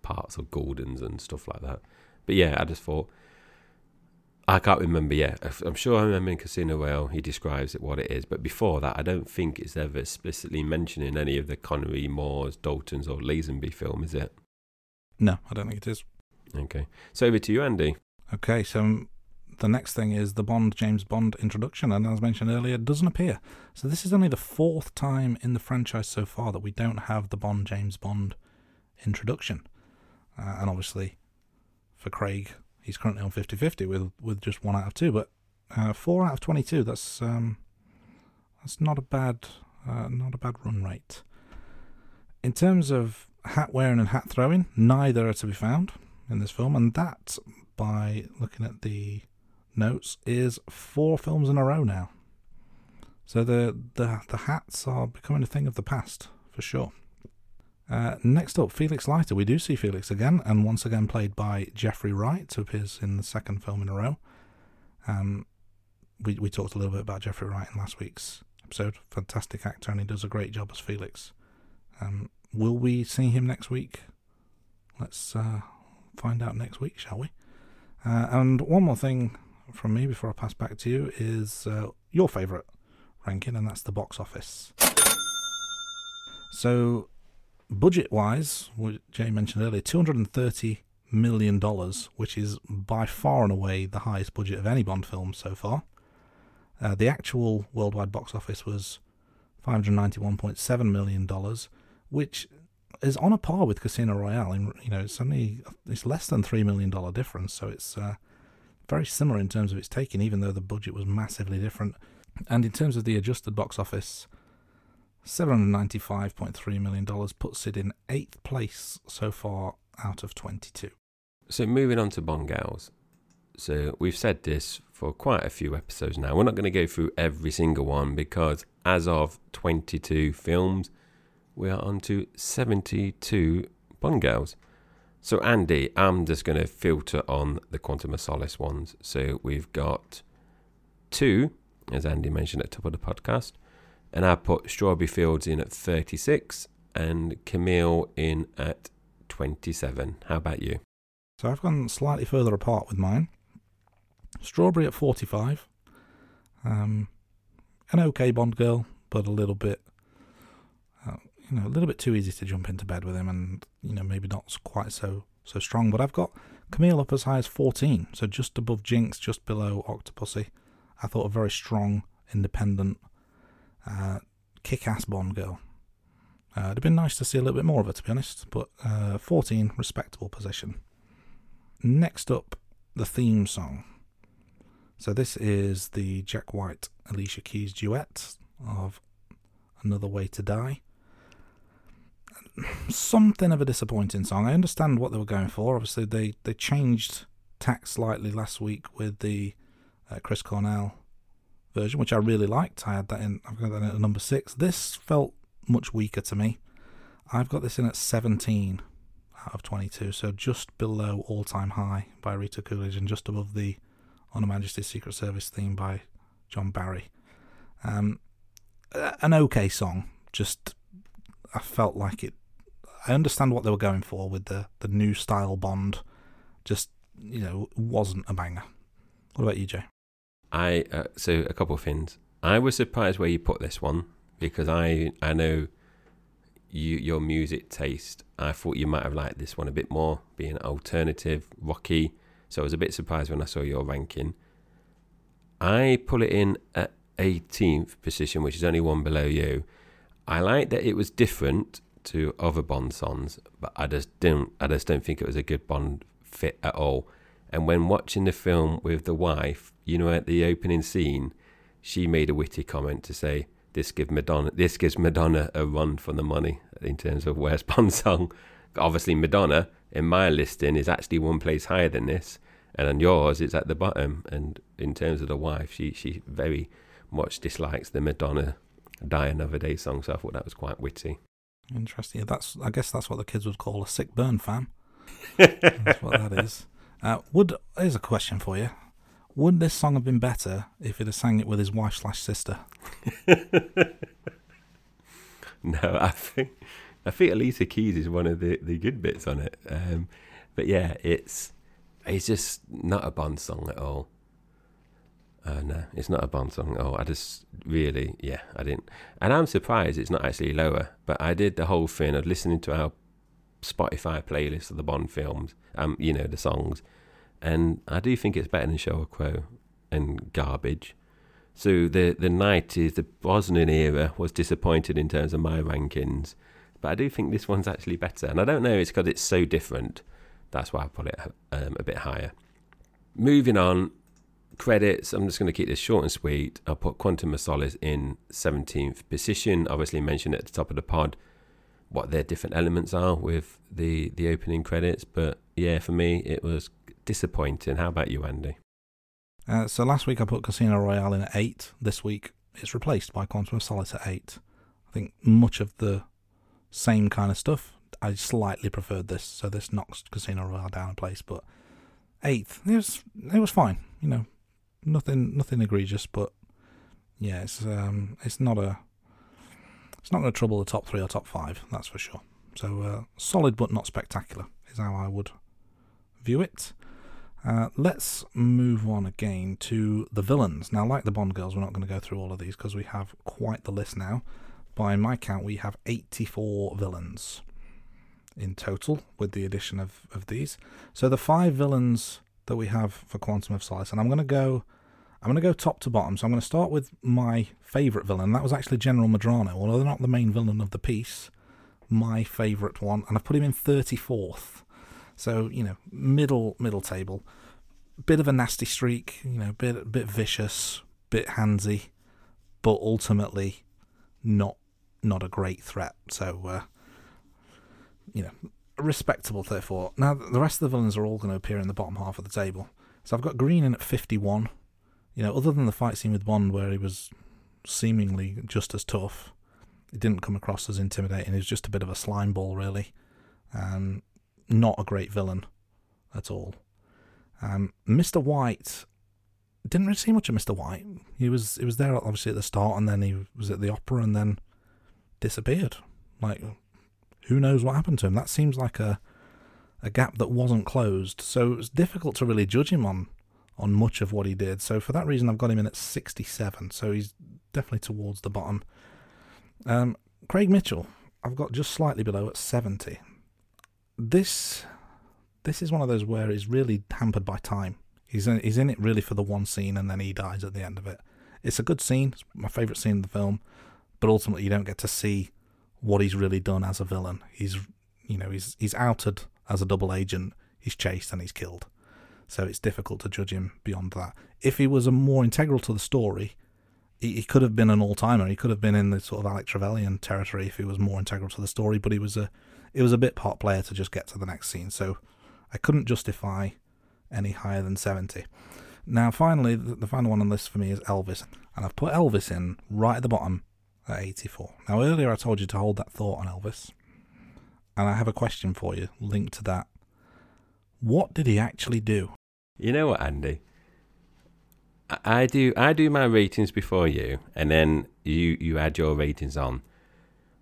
parts of Gordon's and stuff like that. But yeah, I just thought, I can't remember, yeah. I'm sure I remember in Casino Royale he describes it what it is, but before that, I don't think it's ever explicitly mentioned in any of the Connery, Moores, Daltons, or Lazenby film, is it? No, I don't think it is. Okay. So over to you, Andy. Okay, so the next thing is the Bond James Bond introduction, and as mentioned earlier, it doesn't appear. So this is only the fourth time in the franchise so far that we don't have the Bond James Bond introduction, uh, and obviously for Craig, he's currently on 50-50 with with just one out of two, but uh, four out of twenty-two. That's um, that's not a bad uh, not a bad run rate. In terms of hat wearing and hat throwing, neither are to be found in this film, and that by looking at the notes is four films in a row now. So the the the hats are becoming a thing of the past for sure. Uh, next up, Felix Leiter. We do see Felix again, and once again played by Jeffrey Wright, who appears in the second film in a row. Um, we we talked a little bit about Jeffrey Wright in last week's episode. Fantastic actor, and he does a great job as Felix. Um, will we see him next week? Let's uh, find out next week, shall we? Uh, and one more thing from me before I pass back to you is uh, your favourite ranking, and that's the box office. So, budget wise, which Jai mentioned earlier, $230 million, which is by far and away the highest budget of any Bond film so far. Uh, the actual worldwide box office was $591.7 million, which is on a par with Casino Royale. And, you know, it's only it's less than $3 million difference, so it's uh, very similar in terms of its taking, even though the budget was massively different. And in terms of the adjusted box office, $795.3 million puts it in eighth place so far out of 22. So moving on to Bond. So we've said this for quite a few episodes now. We're not going to go through every single one because as of 22 films, we are on to 72 Bond. So Andy, I'm just going to filter on the Quantum of Solace ones. So we've got two, as Andy mentioned at the top of the podcast, and I put Strawberry Fields in at 36 and Camille in at 27. How about you? So I've gone slightly further apart with mine. Strawberry at 45. Um, an okay Bond girl, but a little bit, uh, you know, a little bit too easy to jump into bed with him, and you know maybe not quite so so strong. But I've got Camille up as high as 14, so just above Jinx, just below Octopussy. I thought a very strong, independent, uh, kick-ass Bond girl. Uh, it'd have been nice to see a little bit more of her, to be honest. But uh, 14, respectable position. Next up, the theme song. So this is the Jack White Alicia Keys duet of Another Way to Die. Something of a disappointing song. I understand what they were going for. Obviously, they, they changed tack slightly last week with the uh, Chris Cornell version, which I really liked. I had that in. I've got that at number six. This felt much weaker to me. I've got this in at 17 out of 22, so just below All Time High by Rita Coolidge and just above the On Her Majesty's Secret Service theme by John Barry. Um, an okay song, just I felt like it. I understand what they were going for with the, the new style Bond, just, you know, wasn't a banger. What about you, Jai? I uh, so a couple of things. I was surprised where you put this one because I I know you your music taste. I thought you might have liked this one a bit more, being alternative, rocky. So I was a bit surprised when I saw your ranking. I put it in at 18th position, which is only one below you. I like that it was different to other Bond songs, but I just don't I just don't think it was a good Bond fit at all. And when watching the film with the wife, you know, at the opening scene, she made a witty comment to say, "This gives Madonna, this gives Madonna a run for the money in terms of worst Bond song." Obviously, Madonna in my listing is actually one place higher than this, and on yours it's at the bottom. And in terms of the wife, she she very much dislikes the Madonna "Die Another Day" song. So I thought that was quite witty. Interesting. That's I guess that's what the kids would call a sick burn, fan. that's what that is. Uh, would here's a question for you: Would this song have been better if he'd have sang it with his wife slash sister? no, I think I think Alicia Keys is one of the, the good bits on it. Um, but yeah, it's it's just not a Bond song at all. Uh, no, it's not a Bond song at all. I just really, yeah, I didn't, and I'm surprised it's not actually lower. But I did the whole thing of listening to our Spotify playlist of the Bond films, um, you know, the songs, and I do think it's better than Sheryl Crow and Garbage. So the the nineties, the Brosnan era was disappointed in terms of my rankings, but I do think this one's actually better. And I don't know, it's because it's so different. That's why I put it um, a bit higher. Moving on, credits. I'm just going to keep this short and sweet. I'll put Quantum of Solace in 17th position. Obviously, mentioned at the top of the pod what their different elements are with the the opening credits. But yeah, for me, it was disappointing. How about you, Andy? Uh, so last week I put Casino Royale in at eight. This week it's replaced by Quantum of Solace at eight. I think much of the same kind of stuff. I slightly preferred this, so this knocks Casino Royale down a place. But eighth, it was it was fine. You know, nothing nothing egregious, but yeah, it's um, it's not a it's not going to trouble the top three or top five, that's for sure. So uh, solid but not spectacular is how I would view it. Uh, let's move on again to the villains. Now, like the Bond girls, we're not going to go through all of these because we have quite the list now. By my count, we have 84 villains in total with the addition of, of these. So the five villains that we have for Quantum of Solace, and I'm going to go I'm going to go top to bottom. So I'm going to start with my favourite villain. That was actually General Medrano, although not the main villain of the piece. My favourite one, and I've put him in 34th. So you know, middle middle table. Bit of a nasty streak, you know, bit bit vicious, bit handsy, but ultimately not not a great threat. So uh, you know, respectable 34. Now the rest of the villains are all going to appear in the bottom half of the table. So I've got Green in at 51 you know, other than the fight scene with Bond where he was seemingly just as tough, it didn't come across as intimidating. He was just a bit of a slime ball, really, and not a great villain at all. Um, Mr. White didn't really see much of Mr. White. He was he was there obviously at the start, and then he was at the opera, and then disappeared. Like, who knows what happened to him? That seems like a a gap that wasn't closed. So it's difficult to really judge him on on much of what he did. So for that reason, I've got him in at 67. So he's definitely towards the bottom. Um, Craig Mitchell, I've got just slightly below at 70. This this is one of those where he's really hampered by time. He's in, he's in it really for the one scene and then he dies at the end of it. It's a good scene, it's my favourite scene in the film, but ultimately you don't get to see what he's really done as a villain. He's you know he's he's outed as a double agent. He's chased and he's killed so it's difficult to judge him beyond that. If he was a more integral to the story, he, he could have been an all timer. He could have been in the sort of Alec Trevelyan territory if he was more integral to the story. But he was a it was a bit pot player to just get to the next scene, so I couldn't justify any higher than seventy. Now, finally, the, the final one on this for me is Elvis, and I've put Elvis in right at the bottom at 84. Now, earlier I told you to hold that thought on Elvis, and I have a question for you linked to that. What did he actually do? You know what, Andy? I, do I do my ratings before you, and then you you add your ratings on.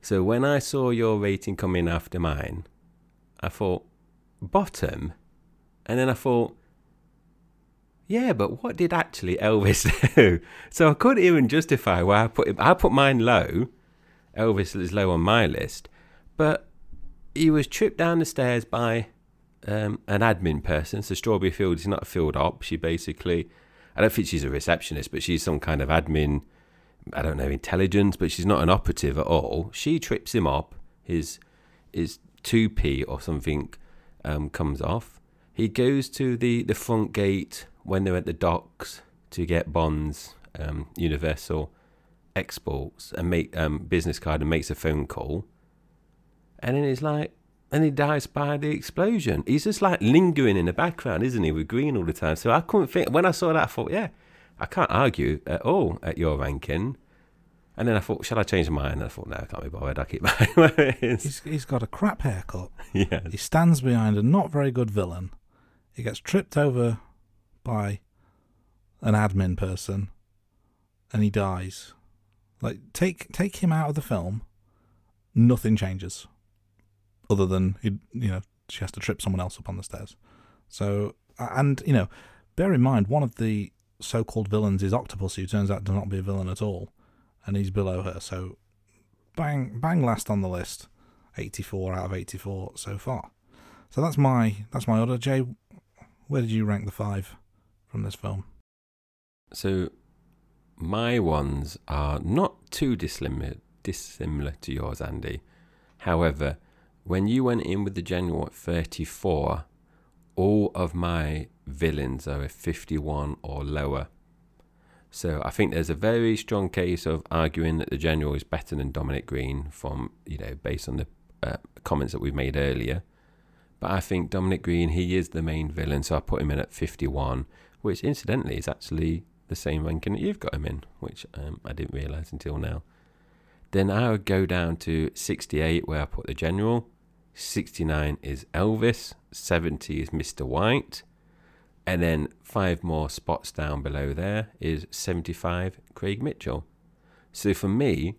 So when I saw your rating come in after mine, I thought bottom, and then I thought, yeah, but what did actually Elvis do? so I couldn't even justify why I put. I put mine low. Elvis is low on my list, but he was tripped down the stairs by um, an admin person. So Strawberry Fields is not a field op. She basically, I don't think she's a receptionist, but she's some kind of admin. I don't know intelligence, but she's not an operative at all. She trips him up. His his two p or something um, comes off. He goes to the the front gate when they're at the docks to get bonds, um, Universal exports, and make um, business card and makes a phone call. And then he's like, and he dies by the explosion. He's just like lingering in the background, isn't he, with Green all the time. So I couldn't think. When I saw that, I thought, yeah, I can't argue at all at your ranking. And then I thought, shall I change my mind? And I thought, no, I can't be bothered. I'll keep mine. he's, he's got a crap haircut. Yeah. He stands behind a not very good villain. He gets tripped over by an admin person, and he dies. Like take take him out of the film, nothing changes other than he, you know, she has to trip someone else up on the stairs. So, and you know, bear in mind one of the so-called villains is Octopus, who turns out to not be a villain at all, and he's below her. So, bang, bang, last on the list, eighty-four out of eighty-four so far. So that's my that's my order. Jai, where did you rank the five from this film? So, my ones are not too dissimilar dissimilar to yours, Andy. However, when you went in with the general at 34, all of my villains are a 51 or lower. So I think there's a very strong case of arguing that the general is better than Dominic Green from, you know, based on the uh, comments that we've made earlier. But I think Dominic Green, he is the main villain, so I put him in at 51, which incidentally is actually the same ranking that you've got him in, which um, I didn't realise until now. Then I would go down to 68, where I put the general. 69 is Elvis, 70 is Mr. White, And then five more spots down below there is 75 Craig Mitchell. So for me,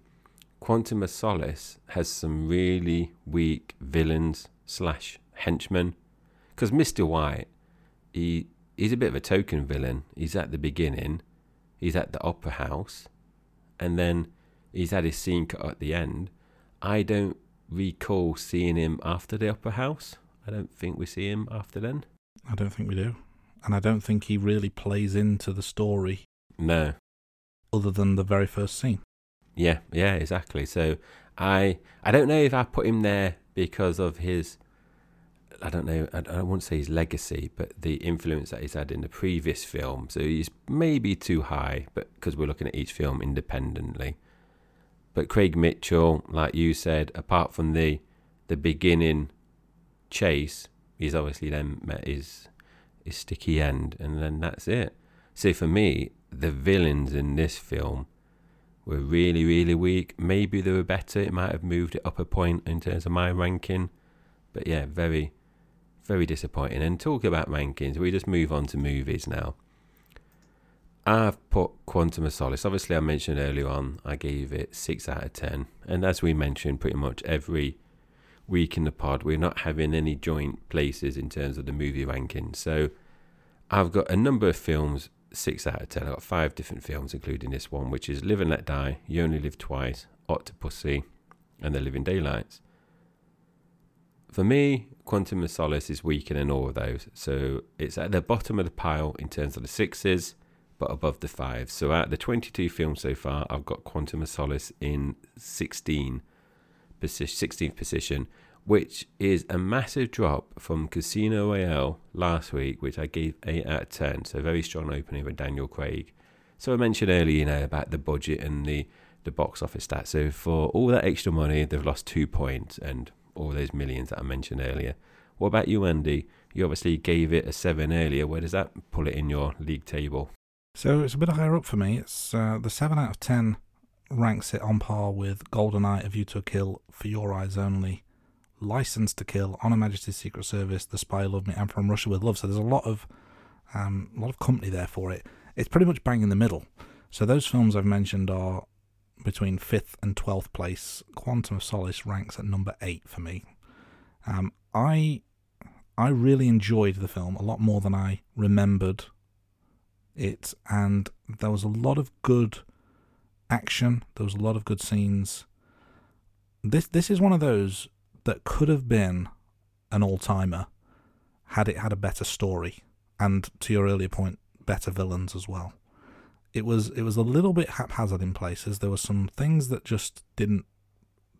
Quantum of Solace has some really weak villains slash henchmen. Because Mr. White, he he's a bit of a token villain. He's at the beginning, he's at the opera house, and then he's had his scene cut at the end. I don't recall seeing him after the opera house. I don't think we see him after then. I don't think we do. And I don't think he really plays into the story No. other than the very first scene. Yeah, yeah, exactly. So I I don't know if I put him there because of his I don't know I, I won't say his legacy, but the influence that he's had in the previous film. So he's maybe too high, but because we're looking at each film independently. But Craig Mitchell, like you said, apart from the the beginning chase, he's obviously then met his his sticky end, and then that's it. So for me, the villains in this film were really, really weak. Maybe they were better. It might have moved it up a point in terms of my ranking. But yeah, very, very disappointing. And talk about rankings, we just move on to movies now. I've put Quantum of Solace. Obviously, I mentioned earlier on, I gave it 6 out of 10. And as we mentioned, pretty much every week in the pod, we're not having any joint places in terms of the movie ranking. So I've got a number of films six out of ten. I've got five different films, including this one, which is Live and Let Die, You Only Live Twice, Octopussy, and The Living Daylights. For me, Quantum of Solace is weaker than all of those. So it's at the bottom of the pile in terms of the sixes, but above the fives. So out of the 22 films so far, I've got Quantum of Solace in 16 position, 16th position, which is a massive drop from Casino Royale last week, which I gave 8 out of 10. So very strong opening for Daniel Craig. So I mentioned earlier, you know, about the budget and the, the box office stats. So for all that extra money, they've lost two points and all those millions that I mentioned earlier. What about you, Andy? You obviously gave it a 7 earlier. Where does that pull it in your league table? So it's a bit higher up for me. It's uh, the 7 out of 10 ranks it on par with GoldenEye, A View to a Kill, For Your Eyes Only, License to Kill, On Her Majesty's Secret Service, The Spy Who Loved Me, and From Russia with Love. So there's a lot of um, a lot of company there for it. It's pretty much bang in the middle. So those films I've mentioned are between fifth and twelfth place. Quantum of Solace ranks at number eight for me. Um, I I really enjoyed the film a lot more than I remembered it, and there was a lot of good action. There was a lot of good scenes. This this is one of those that could have been an all timer had it had a better story, and to your earlier point, better villains as well. It was it was a little bit haphazard in places. There were some things that just didn't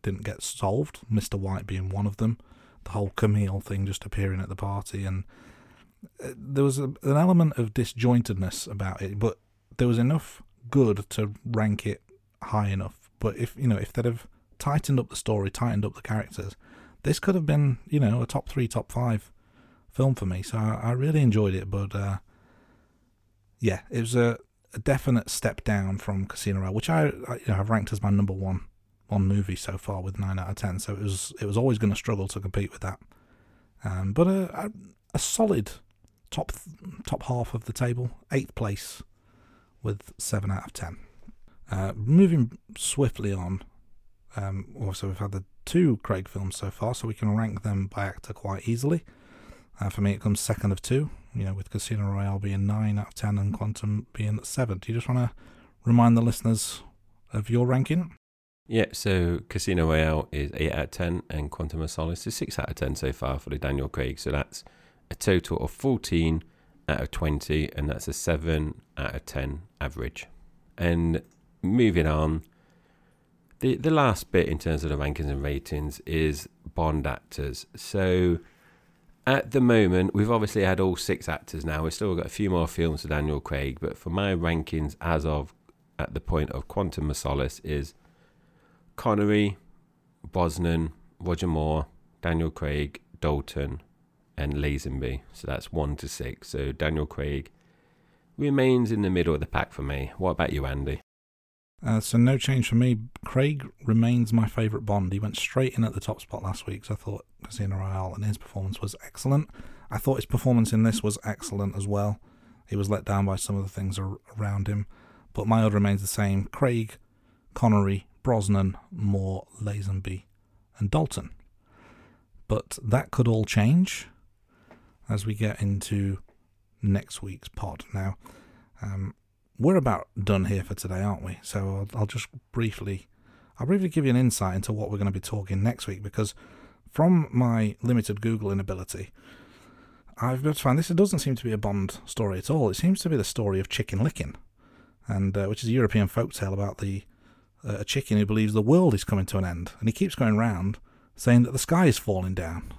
didn't get solved. Mister White being one of them. The whole Camille thing just appearing at the party, and uh, there was a, an element of disjointedness about it. But there was enough good to rank it high enough. But if you know if they'd have tightened up the story, tightened up the characters, this could have been you know a top three, top five film for me. So I, I really enjoyed it. But uh, yeah, it was a, a, definite step down from Casino Royale, which I, I you know, have ranked as my number one one movie so far with nine out of ten. So it was it was always going to struggle to compete with that. Um, but a, a, a solid top top half of the table, eighth place with seven out of ten. Uh, moving swiftly on, um, also we've had the two Craig films so far, so we can rank them by actor quite easily. Uh, for me, it comes second of two, you know, with Casino Royale being nine out of ten and Quantum being seven. Do you just want to remind the listeners of your ranking? Yeah, so Casino Royale is 8 out of 10 and Quantum of Solace is 6 out of 10 so far for the Daniel Craig. So that's a total of 14 out of 20 and that's a 7 out of 10 average. And moving on, the the last bit in terms of the rankings and ratings is Bond actors. So at the moment, we've obviously had all six actors now. We've still got a few more films for Daniel Craig, but for my rankings as of at the point of Quantum of Solace is Connery, Brosnan, Roger Moore, Daniel Craig, Dalton, and Lazenby. So that's one to six. So Daniel Craig remains in the middle of the pack for me. What about you, Andy? Uh, so no change for me. Craig remains my favourite Bond. He went straight in at the top spot last week, so I thought Casino Royale and his performance was excellent. I thought his performance in this was excellent as well. He was let down by some of the things ar- around him, but my order remains the same Craig, Connery, Brosnan, Moore, Lazenby, and Dalton. But that could all change as we get into next week's pod. Now, um, we're about done here for today, aren't we? So I'll, I'll just briefly, I'll briefly give you an insight into what we're going to be talking next week because from my limited googling ability, I've been to find this. Doesn't seem to be a Bond story at all. It seems to be the story of Chicken Licken, and uh, which is a European folktale about the uh, a chicken who believes the world is coming to an end, and he keeps going round saying that the sky is falling down.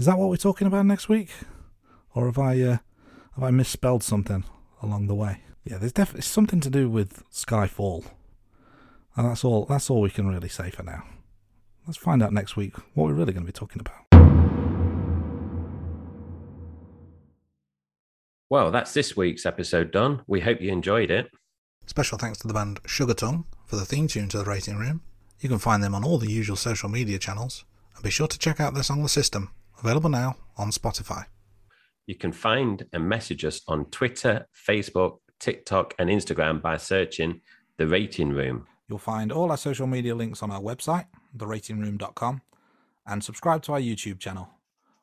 Is that what we're talking about next week, or have I uh, have I misspelled something along the way? Yeah, there's definitely something to do with Skyfall, and that's all. That's all we can really say for now. Let's find out next week what we're really going to be talking about. Well, that's this week's episode done. We hope you enjoyed it. Special thanks to the band Sugar Tongue for the theme tune to the Rating Room. You can find them on all the usual social media channels, and be sure to check out their song The System, available now on Spotify. You can find and message us on Twitter, Facebook, TikTok, and Instagram by searching The Rating Room. You'll find all our social media links on our website, theratingroom.com, and subscribe to our YouTube channel.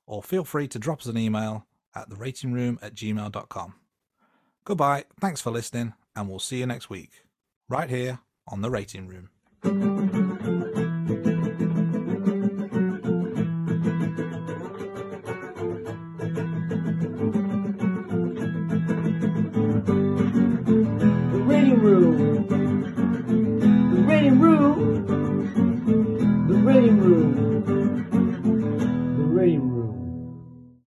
Or feel free to drop us an email at theratingroom at gmail.com. Goodbye, thanks for listening, and we'll see you next week, right here on The Rating Room. The Rating Room.